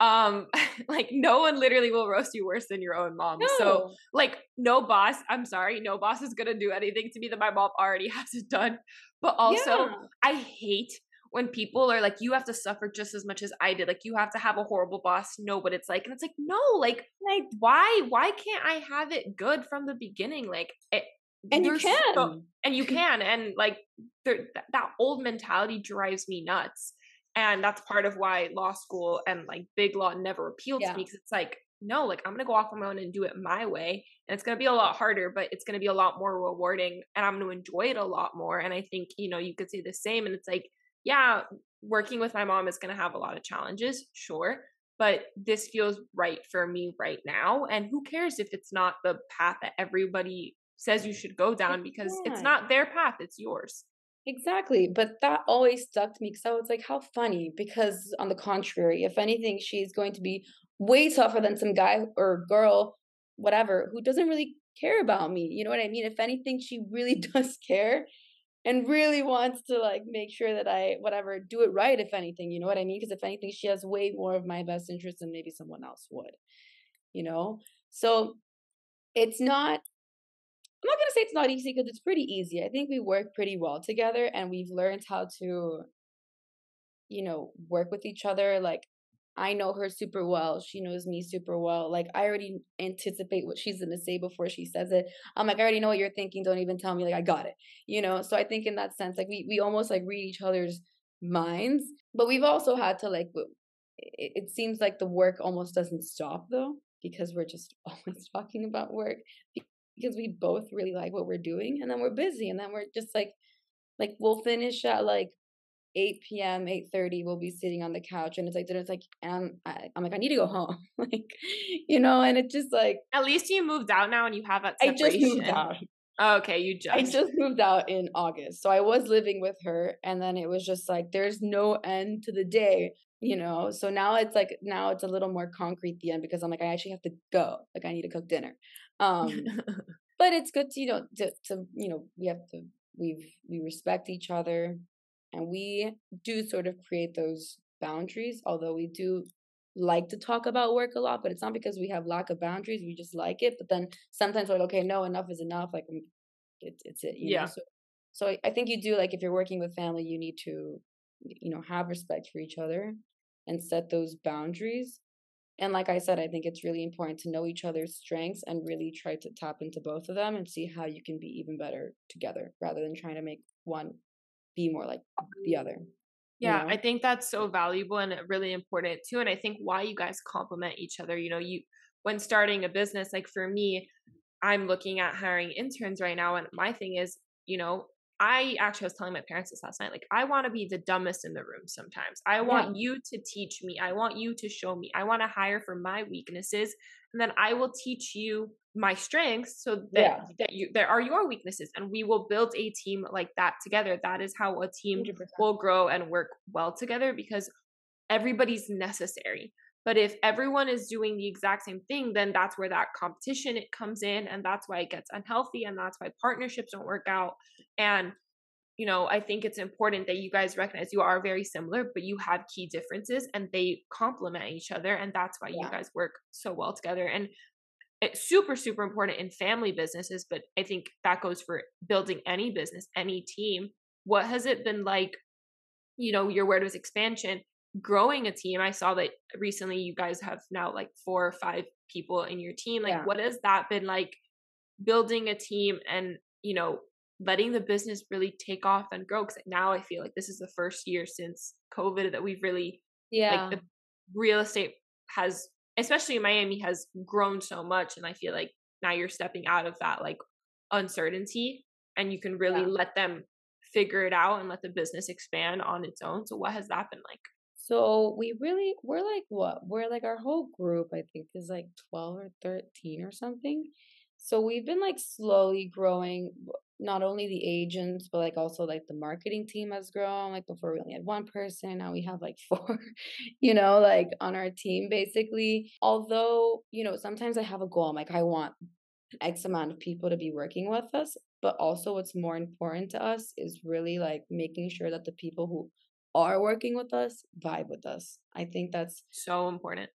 Um, *laughs* like no one literally will roast you worse than your own mom. So like no boss. I'm sorry, no boss is gonna do anything to me that my mom already *laughs* hasn't done. But also, Yeah. I hate when people are like, you have to suffer just as much as I did. Like, you have to have a horrible boss know what it's like. And it's like, no, like, like why, why can't I have it good from the beginning? Like, it, and you can. so- and you *laughs* can, and like, that old mentality drives me nuts. And that's part of why law school and like big law never appealed Yeah. to me because it's like, no, like I'm gonna go off on my own and do it my way. And it's gonna be a lot harder, but it's gonna be a lot more rewarding and I'm gonna enjoy it a lot more. And I think, you know, you could say the same. And it's like, yeah, working with my mom is gonna have a lot of challenges, sure. But this feels right for me right now. And who cares if it's not the path that everybody says you should go down because it's not. not their path, it's yours. Exactly. But that always stuck to me because I was like, how funny. Because on the contrary, if anything, she's going to be way tougher than some guy or girl, whatever, who doesn't really care about me. You know what I mean? If anything, she really *laughs* does care and really wants to like make sure that I, whatever, do it right, if anything. You know what I mean? Because if anything, she has way more of my best interest than maybe someone else would, you know? So it's not I'm not gonna say it's not easy because it's pretty easy. I think we work pretty well together and we've learned how to, you know, work with each other. Like I know her super well. She knows me super well. Like I already anticipate what she's gonna say before she says it. I'm like, I already know what you're thinking. Don't even tell me. Like I got it. You know. So I think in that sense, like we we almost like read each other's minds. But we've also had to like. It, it seems like the work almost doesn't stop though because we're just *laughs* always talking about work because we both really like what we're doing and then we're busy and then we're just like like we'll finish at like 8 p.m 8.30 we'll be sitting on the couch and it's like it's like and I'm, I, I'm like i need to go home. *laughs* Like you know and it's just like At least you moved out now and you have that i just moved out. Okay, you just. i just moved out in august so i was living with her and then it was just like there's no end to the day you know? So now it's like now it's a little more concrete the end because i'm like i actually have to go. Like i need to cook dinner um *laughs* but it's good to you know to, to you know we have to we've we respect each other and we do sort of create those boundaries although we do like to talk about work a lot but it's not because we have lack of boundaries we just like it but then sometimes we're like okay no enough is enough like mm, it's it's it Yeah. so so i think you do like if you're working with family you need to you know have respect for each other and set those boundaries and like I said, I think it's really important to know each other's strengths and really try to tap into both of them and see how you can be even better together rather than trying to make one be more like the mm-hmm. other. Yeah, you know? I think that's so valuable and really important too. And I think why you guys complement each other. You know, you when starting a business, like for me, I'm looking at hiring interns right now, and my thing is, you know, I actually was telling my parents this last night. Like, I want to be the dumbest in the room sometimes. I want yeah. you to teach me. I want you to show me. I want to hire for my weaknesses, and then I will teach you my strengths so that, yeah. that you there are your weaknesses and we will build a team like that together that is how a team 100%. will grow and work well together because everybody's necessary but if everyone is doing the exact same thing then that's where that competition it comes in and that's why it gets unhealthy and that's why partnerships don't work out. And you know i think it's important that you guys recognize you are very similar but you have key differences and they complement each other and that's why yeah. you guys work so well together. And it's super super important in family businesses but i think that goes for building any business any team. What has it been like you know your word was expansion growing a team i saw that recently you guys have now like four or five people in your team like yeah. what has that been like building a team and you know letting the business really take off and grow because now i feel like this is the first year since covid that we've really yeah like the real estate has especially in Miami has grown so much and I feel like now you're stepping out of that like uncertainty and you can really yeah. let them figure it out and let the business expand on its own. So what has that been like? So we really we're like what? We're like our whole group I think is like 12 or 13 or something. So we've been like slowly growing not only the agents but like also like the marketing team has grown. Like before we only had one person. Now we have like *laughs* four you know like on our team basically. Although you know sometimes i have a goal. I'm like i want x amount of people to be working with us. But also what's more important to us is really like making sure that the people who are working with us vibe with us i think that's so important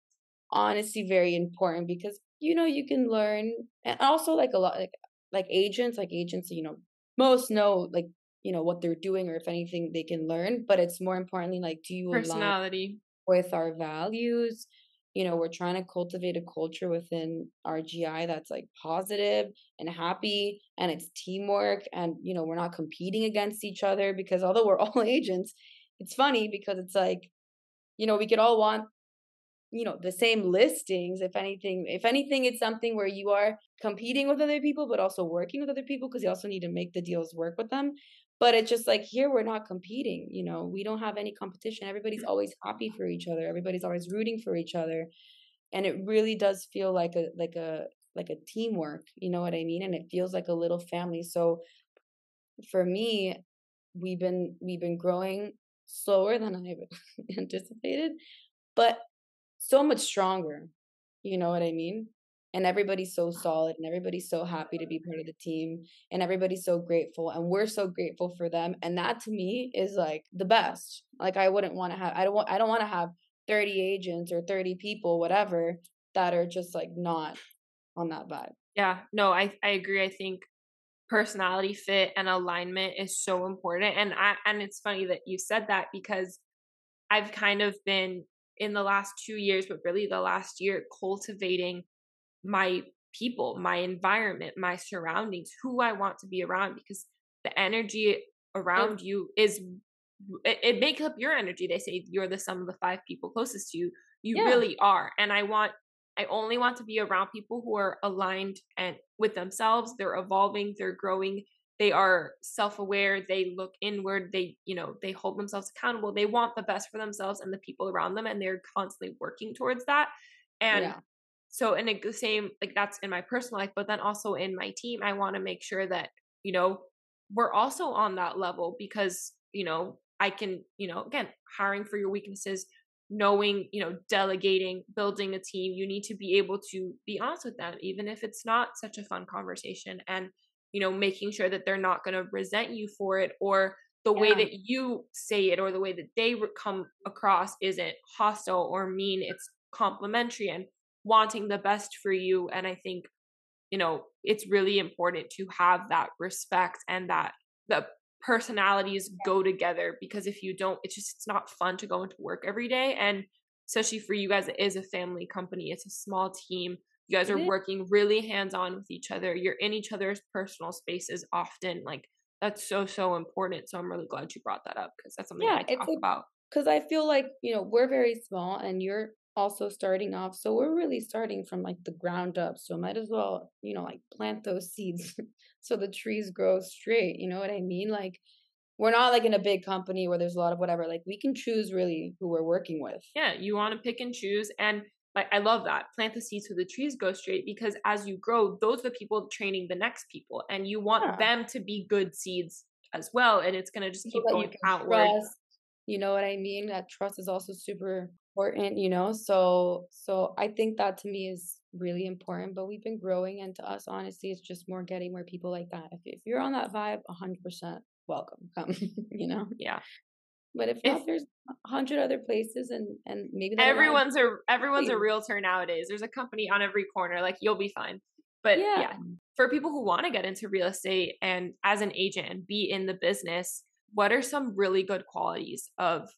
honestly very important because you know you can learn and also like a lot like like agents, like agents, you know, most know like you know what they're doing or if anything they can learn. But it's more importantly like do you personality with our values? You know, we're trying to cultivate a culture within RGI that's like positive and happy and it's teamwork and you know, we're not competing against each other because although we're *laughs* all agents, it's funny because it's like, you know, we could all want you know the same listings if anything if anything it's something where you are competing with other people but also working with other people because you also need to make the deals work with them. But it's just like here we're not competing you know we don't have any competition. Everybody's mm. always happy for each other. Everybody's always rooting for each other. And it really does feel like a like a like a teamwork you know what i mean? And it feels like a little family. So for me we've been we've been growing slower than i *laughs* anticipated but so much stronger. You know what I mean? And everybody's so solid and everybody's so happy to be part of the team and everybody's so grateful and we're so grateful for them. And that to me is like the best. Like I wouldn't want to have I don't want I don't want to have 30 agents or 30 people, whatever, that are just like not on that vibe. Yeah, no, I I agree. I think personality fit and alignment is so important. And I and it's funny that you said that because I've kind of been in the last two years, but really the last year, cultivating my people, my environment, my surroundings, who I want to be around, because the energy around you is it, it, makes up your energy. They say you're the sum of the five people closest to you. You yeah. really are. And I want I only want to be around people who are aligned and with themselves. They're evolving, they're growing, they are self-aware they look inward they you know they hold themselves accountable they want the best for themselves and the people around them and they're constantly working towards that and yeah. so in the same like that's in my personal life but then also in my team i want to make sure that you know we're also on that level because you know i can you know again hiring for your weaknesses knowing you know delegating building a team you need to be able to be honest with them even if it's not such a fun conversation and you know making sure that they're not going to resent you for it or the yeah. way that you say it or the way that they come across isn't hostile or mean it's complimentary and wanting the best for you and i think you know it's really important to have that respect and that the personalities go together because if you don't it's just it's not fun to go into work every day and especially for you guys it is a family company it's a small team you guys are working really hands on with each other. You're in each other's personal spaces often. Like that's so so important. So I'm really glad you brought that up because that's something yeah, I talk about. Because I feel like you know we're very small and you're also starting off, so we're really starting from like the ground up. So might as well you know like plant those *laughs* seeds so the trees grow straight. You know what I mean? Like we're not like in a big company where there's a lot of whatever. Like we can choose really who we're working with. Yeah, you want to pick and choose and like I love that. Plant the seeds so the trees go straight because as you grow, those are the people training the next people, and you want yeah. them to be good seeds as well. And it's gonna just keep going outward. Trust, you know what I mean? That trust is also super important. You know, so so I think that to me is really important. But we've been growing, and to us, honestly, it's just more getting more people like that. If if you're on that vibe, hundred percent welcome, come. *laughs* you know? Yeah. But if, if not, there's a hundred other places, and and maybe everyone's a everyone's a realtor nowadays. There's a company on every corner. Like you'll be fine. But yeah, yeah for people who want to get into real estate and as an agent and be in the business, what are some really good qualities of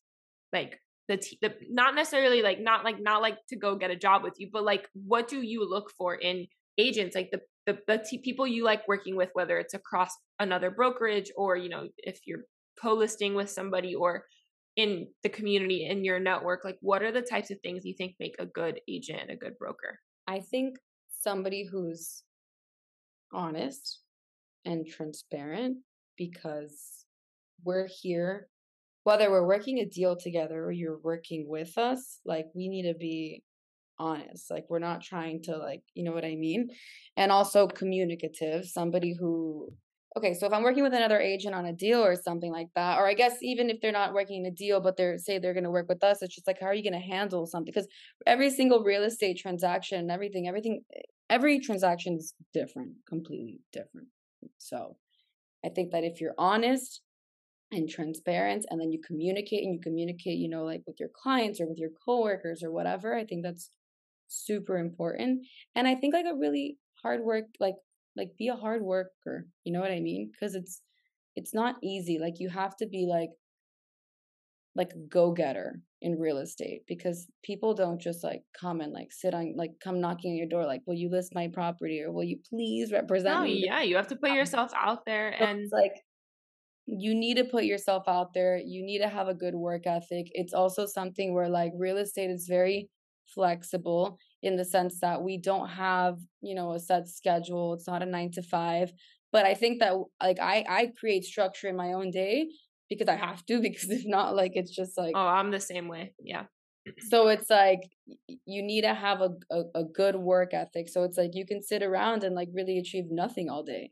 like the, t- the not necessarily like not like not like to go get a job with you, but like what do you look for in agents? Like the the, the t- people you like working with, whether it's across another brokerage or you know if you're co-listing with somebody or in the community in your network like what are the types of things you think make a good agent a good broker i think somebody who's honest and transparent because we're here whether we're working a deal together or you're working with us like we need to be honest like we're not trying to like you know what i mean and also communicative somebody who okay, so if I'm working with another agent on a deal or something like that, or I guess even if they're not working a deal, but they're say they're going to work with us, it's just like, how are you going to handle something? Because every single real estate transaction, everything, everything, eh, every transaction is different, completely different. So I think that if you're honest and transparent and then you communicate and you communicate, you know, like with your clients or with your coworkers or whatever, I think that's super important. And I think like a really hard work, like like be a hard worker you know what i mean because it's it's not easy like you have to be like like a go-getter in real estate because people don't just like come and like sit on like come knocking on your door like will you list my property or will you please represent no, me yeah you have to put um, yourself out there so and like you need to put yourself out there you need to have a good work ethic it's also something where like real estate is very flexible in the sense that we don't have you know a set schedule it's not a 9 to 5 but i think that like i i create structure in my own day because i have to *laughs* because if not like it's just like oh i'm the same way yeah. So it's like you need to have a, a, a good work ethic so it's like you can sit around and like really achieve nothing all day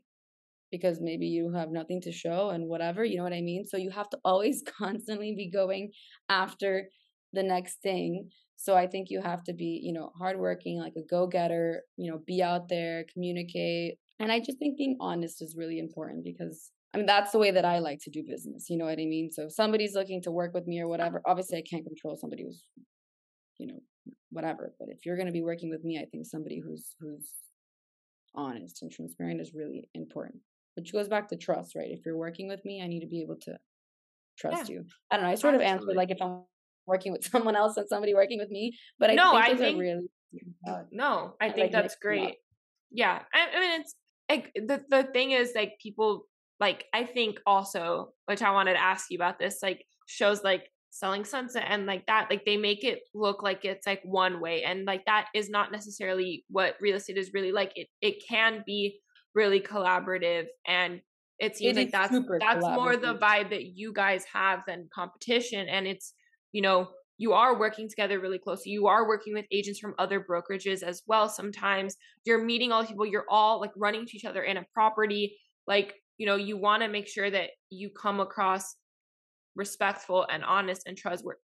because maybe you have nothing to show and whatever you know what i mean so you have to always *laughs* constantly be going after the next thing so I think you have to be, you know, hardworking, like a go getter, you know, be out there, communicate. And I just think being honest is really important because I mean, that's the way that I like to do business. You know what I mean? So if somebody's looking to work with me or whatever, obviously I can't control somebody who's, you know, whatever. But if you're going to be working with me, I think somebody who's, who's honest and transparent is really important. Which goes back to trust, right? If you're working with me, I need to be able to trust yeah. you. I don't know. I sort Absolutely. of answered like if I'm working with *laughs* someone else and somebody working with me. But I no, think I think really no, I, I think like that's great. Yeah, I, I, mean it's like the the thing is like people like I think also which I wanted to ask you about this like shows like selling sunset and like that like they make it look like it's like one way and like that is not necessarily what real estate is really like it it can be really collaborative and it seems it like that's that's more the vibe that you guys have than competition and it's you know you are working together really closely you are working with agents from other brokerages as well sometimes you're meeting all people you're all like running to each other in a property like you know you want to make sure that you come across respectful and honest and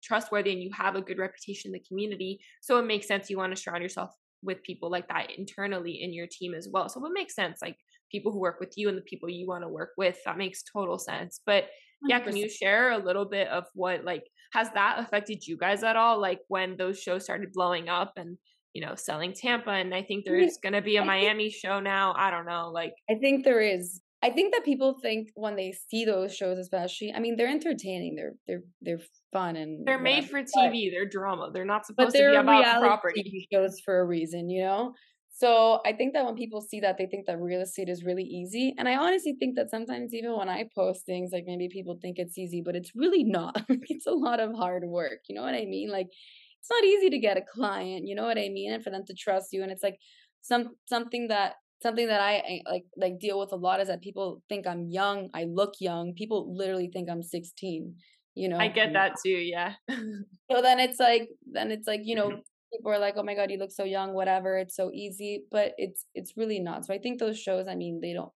trustworthy and you have a good reputation in the community so it makes sense you want to surround yourself with people like that internally in your team as well. So it makes sense like people who work with you and the people you want to work with that makes total sense. But yeah can you share a little bit of what like has that affected you guys at all like when those shows started blowing up and you know selling tampa? And i think there's going to be a miami show now i don't know like i think there is i think that people think when they see those shows especially i mean they're entertaining they're they're they're fun and they're made for tv they're drama they're not supposed they're to be about property TV shows for a reason you know So I think that when people see that, they think that real estate is really easy. And I honestly think that sometimes even when I post things, like maybe people think it's easy, but it's really not. *laughs* it's a lot of hard work. You know what I mean? Like it's not easy to get a client, you know what I mean? And for them to trust you. And it's like some something that something that I like like deal with a lot is that people think I'm young. I look young. People literally think I'm 16. You know, I get that too. Yeah. *laughs* so then it's like then it's like you know mm-hmm. people are like, oh my god, you look so young. Whatever. It's so easy, but it's it's really not. So I think those shows. I mean, they don't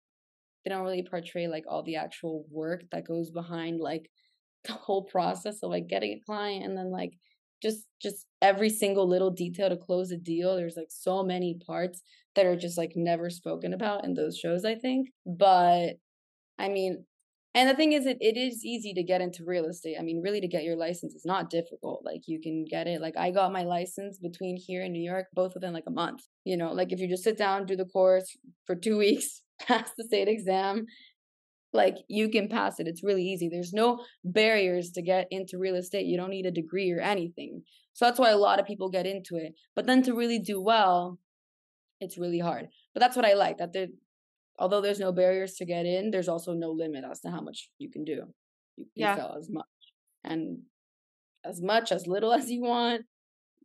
they don't really portray like all the actual work that goes behind like *laughs* the whole process of like getting a client and then like just just every single little detail to close a deal there's like so many parts that are just like never spoken about in those shows i think. But i mean and the thing is it, it is easy to get into real estate. I mean really to get your license is not difficult. Like you can get it. Like i got my license between here and new york both within like a month you know? Like if you just sit down do the course for two *laughs* weeks pass the state exam like you can pass it it's really easy there's no barriers to get into real estate you don't need a degree or anything so that's why a lot of people get into it but then to really do well it's really hard but that's what i like that there although there's no barriers to get in there's also no limit as to how much you can do you can yeah. sell as much and as much as little *laughs* as you want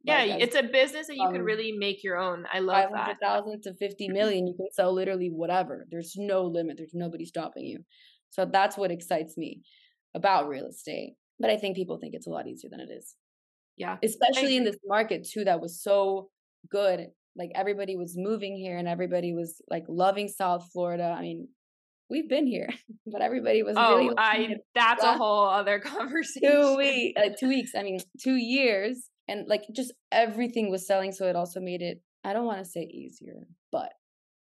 yeah, like it's a business that you um, can really make your own. I love 500, that. 500,000 to 50 *clears throat* million, you can sell literally whatever. There's no limit. There's nobody stopping you. So that's what excites me about real estate. But I think people think it's a lot easier than it is. Yeah. Especially in this market too that was so good. Like everybody was moving here and everybody was like loving South Florida. I mean, we've been here, *laughs* but everybody was oh, really I that's a whole other *laughs* conversation. Two weeks, uh, two weeks. I mean, two years and like just everything was selling so it also made it i don't want to say easier but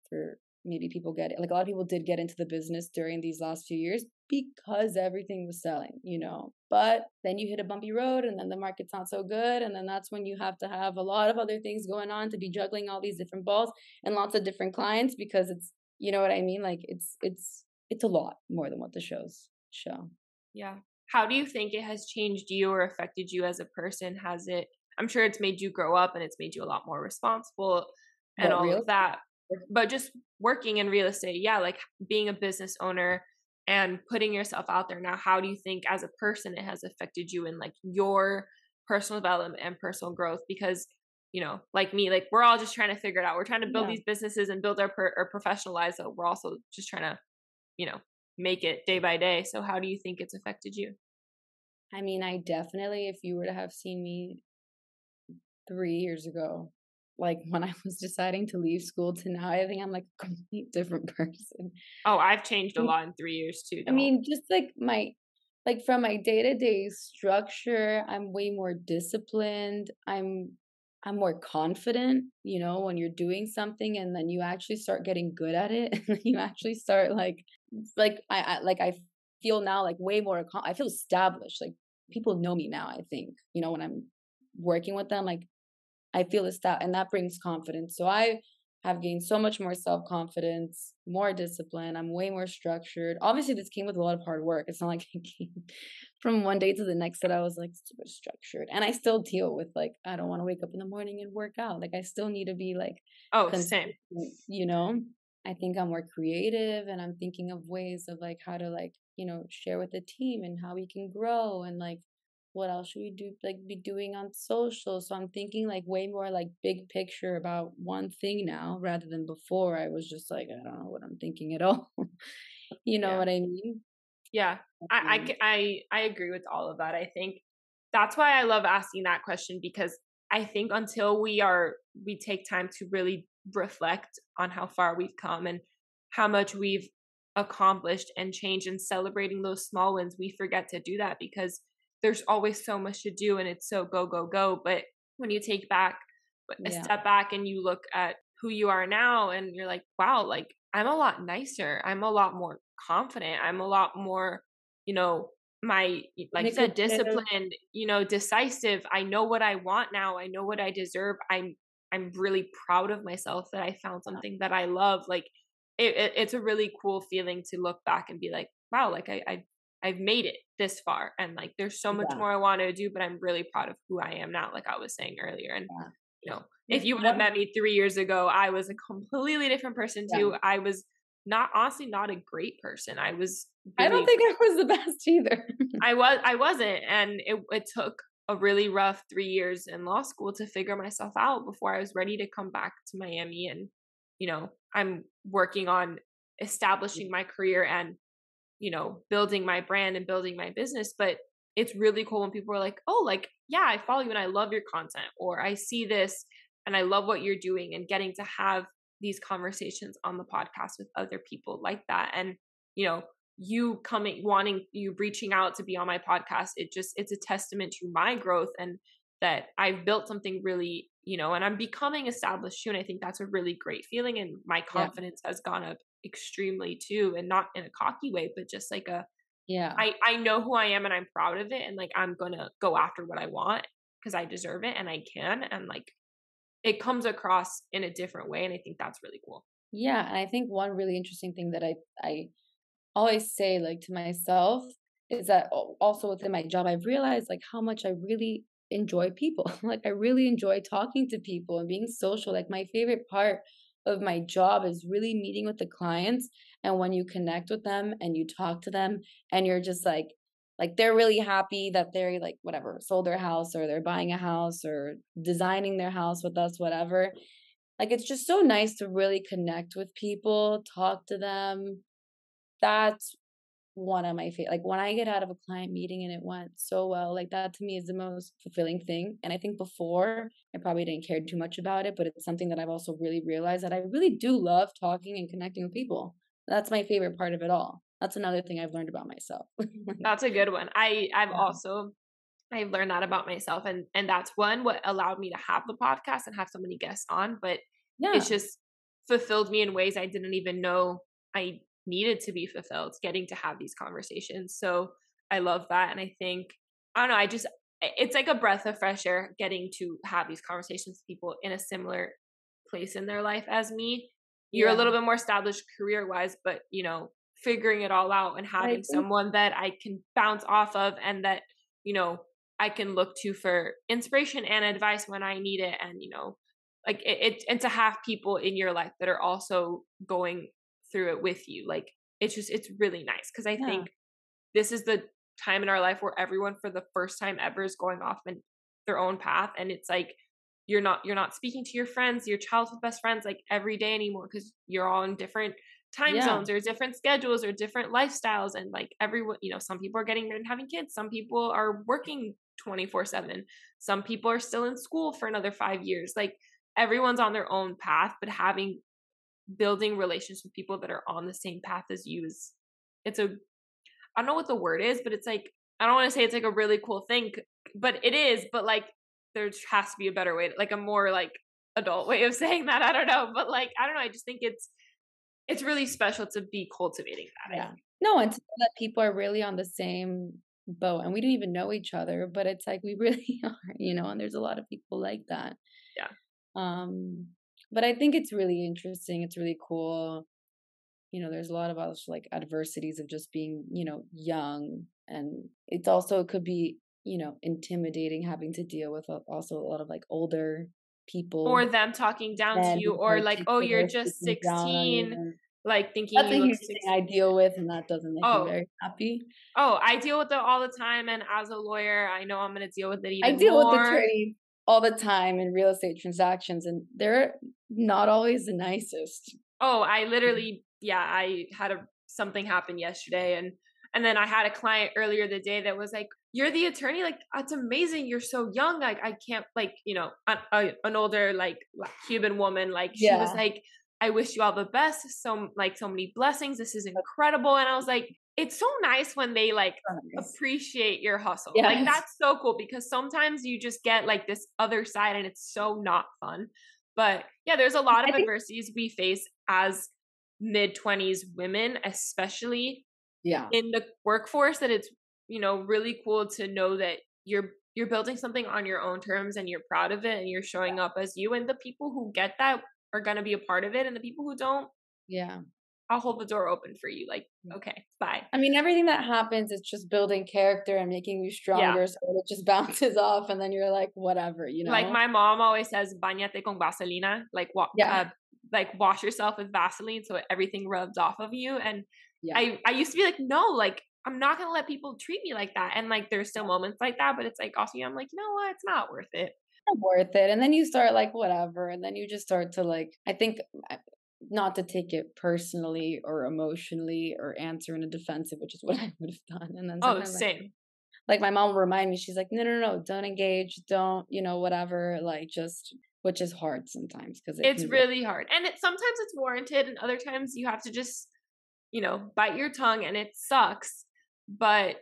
for maybe people get it like a lot of people did get into the business during these last few years because everything was selling you know? But then you hit a bumpy road and then the market's not so good and then that's when you have to have a lot of other things going on to be juggling all these different balls and lots of different clients because it's you know what i mean? Like it's it's it's a lot more than what the shows show. Yeah how do you think it has changed you or affected you as a person? Has it i'm sure it's made you grow up and it's made you a lot more responsible and all of that but just working in real estate yeah like being a business owner and putting yourself out there. Now how do you think as a person it has affected you in like your personal development and personal growth? Because you know like me like we're all just trying to figure it out. We're trying to build yeah. these businesses and build our, per- our professional lives so we're also just trying to you know make it day by day. So how do you think it's affected you? I mean, I definitely, if you were to have seen me three years ago, like when I *laughs* was deciding to leave school to now, I think I'm like a complete different *laughs* person. Oh, I've changed a mm. lot in three years too. Though. I mean, just like my, like from my day to day structure, I'm way more disciplined. I'm, I'm more confident, you know, when you're doing something and then you actually start getting good at it *laughs* and you actually start like like I, I like I feel now like way more I feel established. Like people know me now, I think. You know, when I'm working with them, like I feel established and that brings confidence. So I have gained so much more self confidence, more discipline. I'm way more structured. Obviously, this came with a lot of hard work. It's not like *laughs* it came from one day to the next that I was like super structured. And I still deal with like I don't want to wake up in the morning and work out. Like I still need to be like oh same. You know, I think I'm more creative and I'm thinking of ways of like how to like, you know, share with the team and how we can grow and like what else should we do like be doing on social. So I'm thinking like way more like big picture about one thing now rather than before I was just like I don't know what I'm thinking at all. *laughs* you know yeah. what I mean? Yeah. I, I I I agree with all of that. I think that's why I love asking that question because I think until we are we take time to really reflect on how far we've come and how much we've accomplished and changed and celebrating those small wins we forget to do that because there's always so much to do and it's so go go go. But when you take back a yeah. step back and you look at who you are now and you're like wow like i'm a lot nicer. I'm a lot more confident. I'm a lot more you know my like said disciplined you know decisive. I know what i want now. I know what i deserve. I'm i'm really proud of myself that i found something that i love like it, it, it's a really cool feeling to look back and be like wow like i, I I've made it this far and like there's so much yeah. more I want to do but I'm really proud of who I am now like I was saying earlier and you know, if you would have met me three years ago, I was a completely different person too. Yeah. I was not honestly not a great person. I was. Really, I don't think I was the best either. I was. I wasn't, and it it took a really rough three years in law school to figure myself out before I was ready to come back to Miami. And you know, I'm working on establishing my career and you know building my brand and building my business. But it's really cool when people are like, "Oh, like yeah, I follow you and I love your content," or "I see this and I love what you're doing," and getting to have these conversations on the podcast with other people like that and you know you coming wanting you reaching out to be on my podcast it just it's a testament to my growth and that I've built something really you know and I'm becoming established too and I think that's a really great feeling and my confidence yeah. has gone up extremely too and not in a cocky way but just like a yeah I I know who I am and I'm proud of it and like I'm to go after what I want because I deserve it and I can and like it comes across in a different way and i think that's really cool yeah and i think one really interesting thing that i i always say like to myself is that also within my job i've realized like how much i really enjoy people. *laughs* Like i really enjoy talking to people and being social. Like my favorite part of my job is really meeting with the clients and when you connect with them and you talk to them and you're just like like they're really happy that they're like whatever sold their house or they're buying a house or designing their house with us whatever like it's just so nice to really connect with people talk to them that's one of my favorite like when i get out of a client meeting and it went so well like that to me is the most fulfilling thing and i think before i probably didn't care too much about it but it's something that i've also really realized that i really do love talking and connecting with people that's my favorite part of it all that's another thing I've learned about myself. *laughs* that's a good one. I I've also I've learned that about myself and and that's one what allowed me to have the podcast and have so many guests on, but yeah. it's just fulfilled me in ways I didn't even know I needed to be fulfilled getting to have these conversations. So I love that and I think I don't know, I just it's like a breath of fresh air getting to have these conversations with people in a similar place in their life as me. You're yeah. a little bit more established career wise, but you know, figuring it all out and having someone that I can bounce off of and that, you know, I can look to for inspiration and advice when I need it. And, you know, like it, it and to have people in your life that are also going through it with you. Like it's just, it's really nice. Cause I yeah. think this is the time in our life where everyone for the first time ever is going off in their own path. And it's like, you're not you're not speaking to your friends your childhood best friends like every day anymore because you're all in different time yeah. zones or different schedules or different lifestyles and like everyone you know some people are getting married and having kids some people are working 24 7 some people are still in school for another five years like everyone's on their own path but having building relationships with people that are on the same path as you is it's a i don't know what the word is but it's like i don't want to say it's like a really cool thing but it is but like there has to be a better way like a more like adult way of *laughs* saying that i don't know but like i don't know i just think it's it's really special to be cultivating that. Yeah. No, and to know that people are really on the same boat and we don't even know each other, but it's like we really *laughs* are, you know, and there's a lot of people like that. Yeah. Um, but I think it's really interesting. It's really cool. You know, there's a lot of us like adversities of just being, you know, young. And it's also, it could be, you know, intimidating having to deal with also a lot of like older people or them talking down to you or like oh you're just 16 like thinking that's a huge thing I deal with and that doesn't make oh. me very happy. Oh, I deal with it all the time and as a lawyer I know I'm gonna deal with it even I deal more. with attorneys all the time in real estate transactions and they're not always the nicest. Oh, I mm. literally yeah, I had a something happen yesterday and and then I had a client earlier the day that was like, "You're the attorney. Like that's amazing. You're so young. Like I can't like you know an, an older like Cuban woman. Like she yeah. was like, I wish you all the best. So like so many blessings. This is incredible." And I was like, it's so nice when they like nice. appreciate your hustle. Yes. Like that's so cool because sometimes you just get like this other side and it's so not fun. But yeah, there's a lot of adversities we face as mid 20s women, especially yeah in the workforce that it's you know really cool to know that you're you're building something on your own terms and you're proud of it and you're showing up as you and the people who get that are going to be a part of it and the people who don't yeah I'll hold the door open for you. Like, Mm. okay, bye. I mean, everything that happens is just building character and making you stronger. Yeah. So it just *laughs* bounces off, and then you're like, whatever, you know. Like my mom always says, "Bañate con vaselina," like wa- Yeah. uh, like wash yourself with Vaseline so everything rubs off of you. And yeah. I I used to be like, no, like I'm not gonna let people treat me like that. And like there's still moments like that, but it's like also I'm like, you know what? It's not worth it. not worth it. And then you start like whatever, and then you just start to like. I think not to take it personally or emotionally or answer in a defensive, which is *laughs* what I would have done. And then Oh, sometimes, like, same. like my mom will remind me, she's like, no, no, no, don't engage, don't, you know, whatever, like just, which is hard sometimes because it It's be- really hard. And it sometimes it's warranted and other times you have to just, you know, bite your tongue and it sucks. But,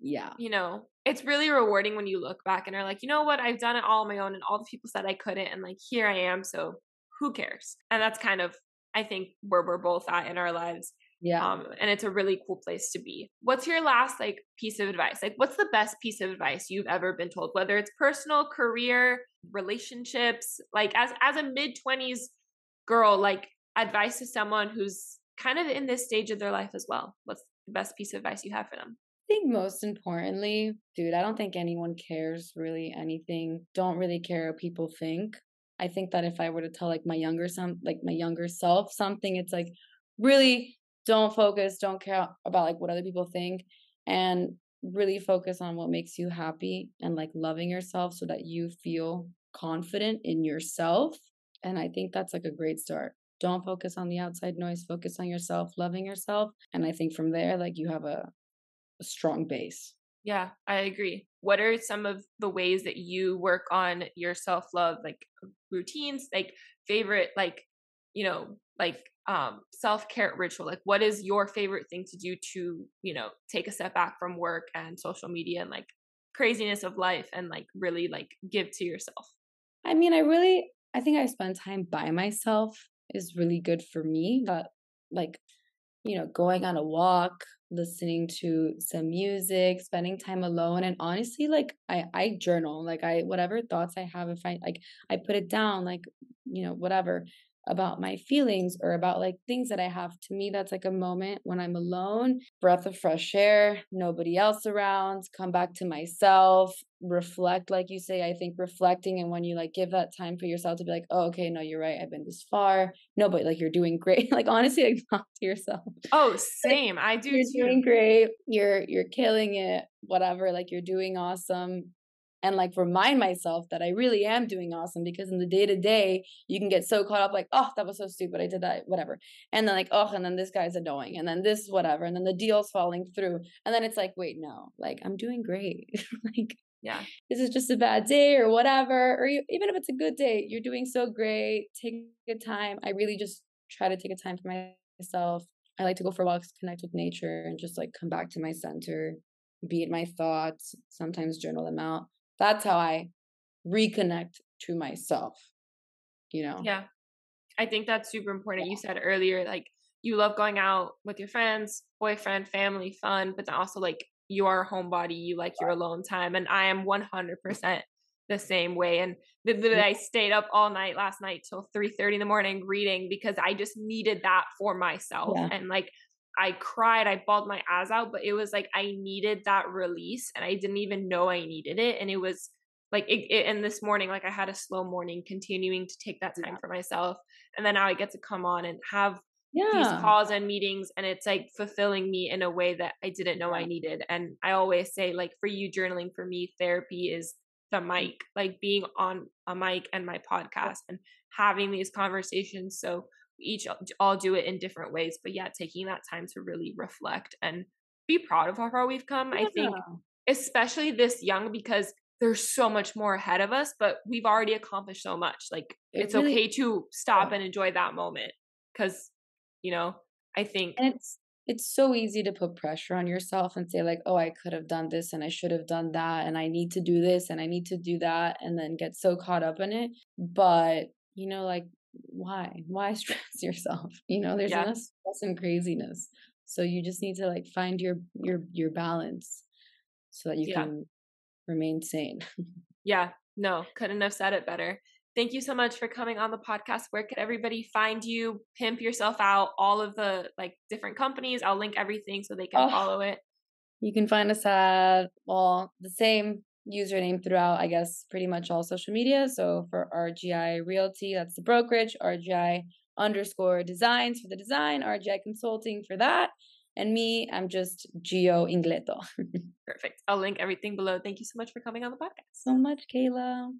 yeah, you know, it's really rewarding when you look back and are like, you know what, I've done it all on my own and all the people said I couldn't and like here I am, so who cares? And that's kind of I think where we're both at in our lives. yeah. Um, and it's a really cool place to be. What's your last like piece of advice? Like, what's the best piece of advice you've ever been told? Whether it's personal, career, relationships, like as as a mid twenties girl, like advice to someone who's kind of in this stage of their life as well. What's the best piece of advice you have for them? I think most importantly, dude, I don't think anyone cares really anything. Don't really care what people think. I think that if I were to tell like my younger some like my younger self something, it's like really don't focus, don't care about like what other people think and really focus on what makes you happy and like loving yourself so that you feel confident in yourself. And I think that's like a great start. Don't focus on the outside noise, focus on yourself, loving yourself. And I think from there, like you have a a strong base. Yeah, I agree. What are some of the ways that you work on your self love, like routines, like favorite, like, you know, like um self care ritual? Like, what is your favorite thing to do to, you know, take a step back from work and social media and like craziness of life and like really like give to yourself? I mean, I really, I think I spend time by myself is really good for me. That, like, you know, going on a walk, listening to some music, spending time alone, and honestly, like, I I journal, like, I whatever thoughts I have, if I like, I put it down, like, you know, whatever about my feelings or about like things that I have. To me, that's like a moment when I'm alone, breath of fresh air, nobody else around, come back to myself, reflect, like you say. I think reflecting and when you like give that time for yourself to be like, oh, okay, no, you're right. I've been this far. No, but like you're doing great. *laughs* like honestly, like *laughs* talk to yourself. Oh, same. I do You're too. doing great. You're you're killing it. Whatever. Like you're doing awesome. And like remind myself that I really am doing awesome because in the day to day, you can get so caught up like, oh, that was so stupid. I did that, whatever. And then like, oh, and then this guy's annoying. And then this, whatever. And then the deal's falling through. And then it's like, wait, no, like I'm doing great. *laughs* like Yeah. this is just a bad day or whatever. Or you, even if it's a good day, you're doing so great. Take a time. I really just try to take a time for myself. I like to go for walks, connect with nature, and just like come back to my center, be in my thoughts, sometimes journal them out. That's how I reconnect to myself, you know? Yeah. I think that's super important. You said earlier, like you love going out with your friends, boyfriend, family, fun, but then also like you are a homebody, you like your alone time. And I am 100% the same way. And literally, mm. I stayed up all night last night till 3 30 in the morning reading because I just needed that for myself. Yeah. And like, I cried, I bawled my eyes out, but it was like I needed that release and I didn't even know I needed it. And it was like, it, it, and this morning, like I had a slow morning continuing to take that time Yeah. for myself. And then now I get to come on and have these calls and meetings and it's like fulfilling me in a way that I didn't know I needed. And I always say like for you journaling for me therapy is the mic, like being on a mic and my podcast and having these conversations so each uh, all do it in different ways but yeah taking that time to really reflect and be proud of how far we've come. I think especially this young because there's so much more ahead of us but we've already accomplished so much. Like It it's really- okay to stop yeah. and enjoy that moment cuz you know, I think and it's it's so easy to put pressure on yourself and say like oh i could have done this and i should have done that and i need to do this and i need to do that and then get so caught up in it but you know like why why *laughs* stress yourself you know there's Yeah. enough stress and craziness so you just need to like find your your your balance so that you Yeah. can remain sane *laughs* Yeah, no, couldn't have said it better. thank you so much for coming on the podcast. Where could everybody find you? Pimp yourself out. All of the like different companies. I'll link everything so they can oh, follow it. You can find us at well the same username throughout, I guess, pretty much all social media. So for RGI Realty, that's the brokerage. RGI underscore designs for the design. RGI Consulting for that. And me, I'm just Gio Ingletto. *laughs* Perfect. I'll link everything below. Thank you so much for coming on the podcast. So much, Kayla.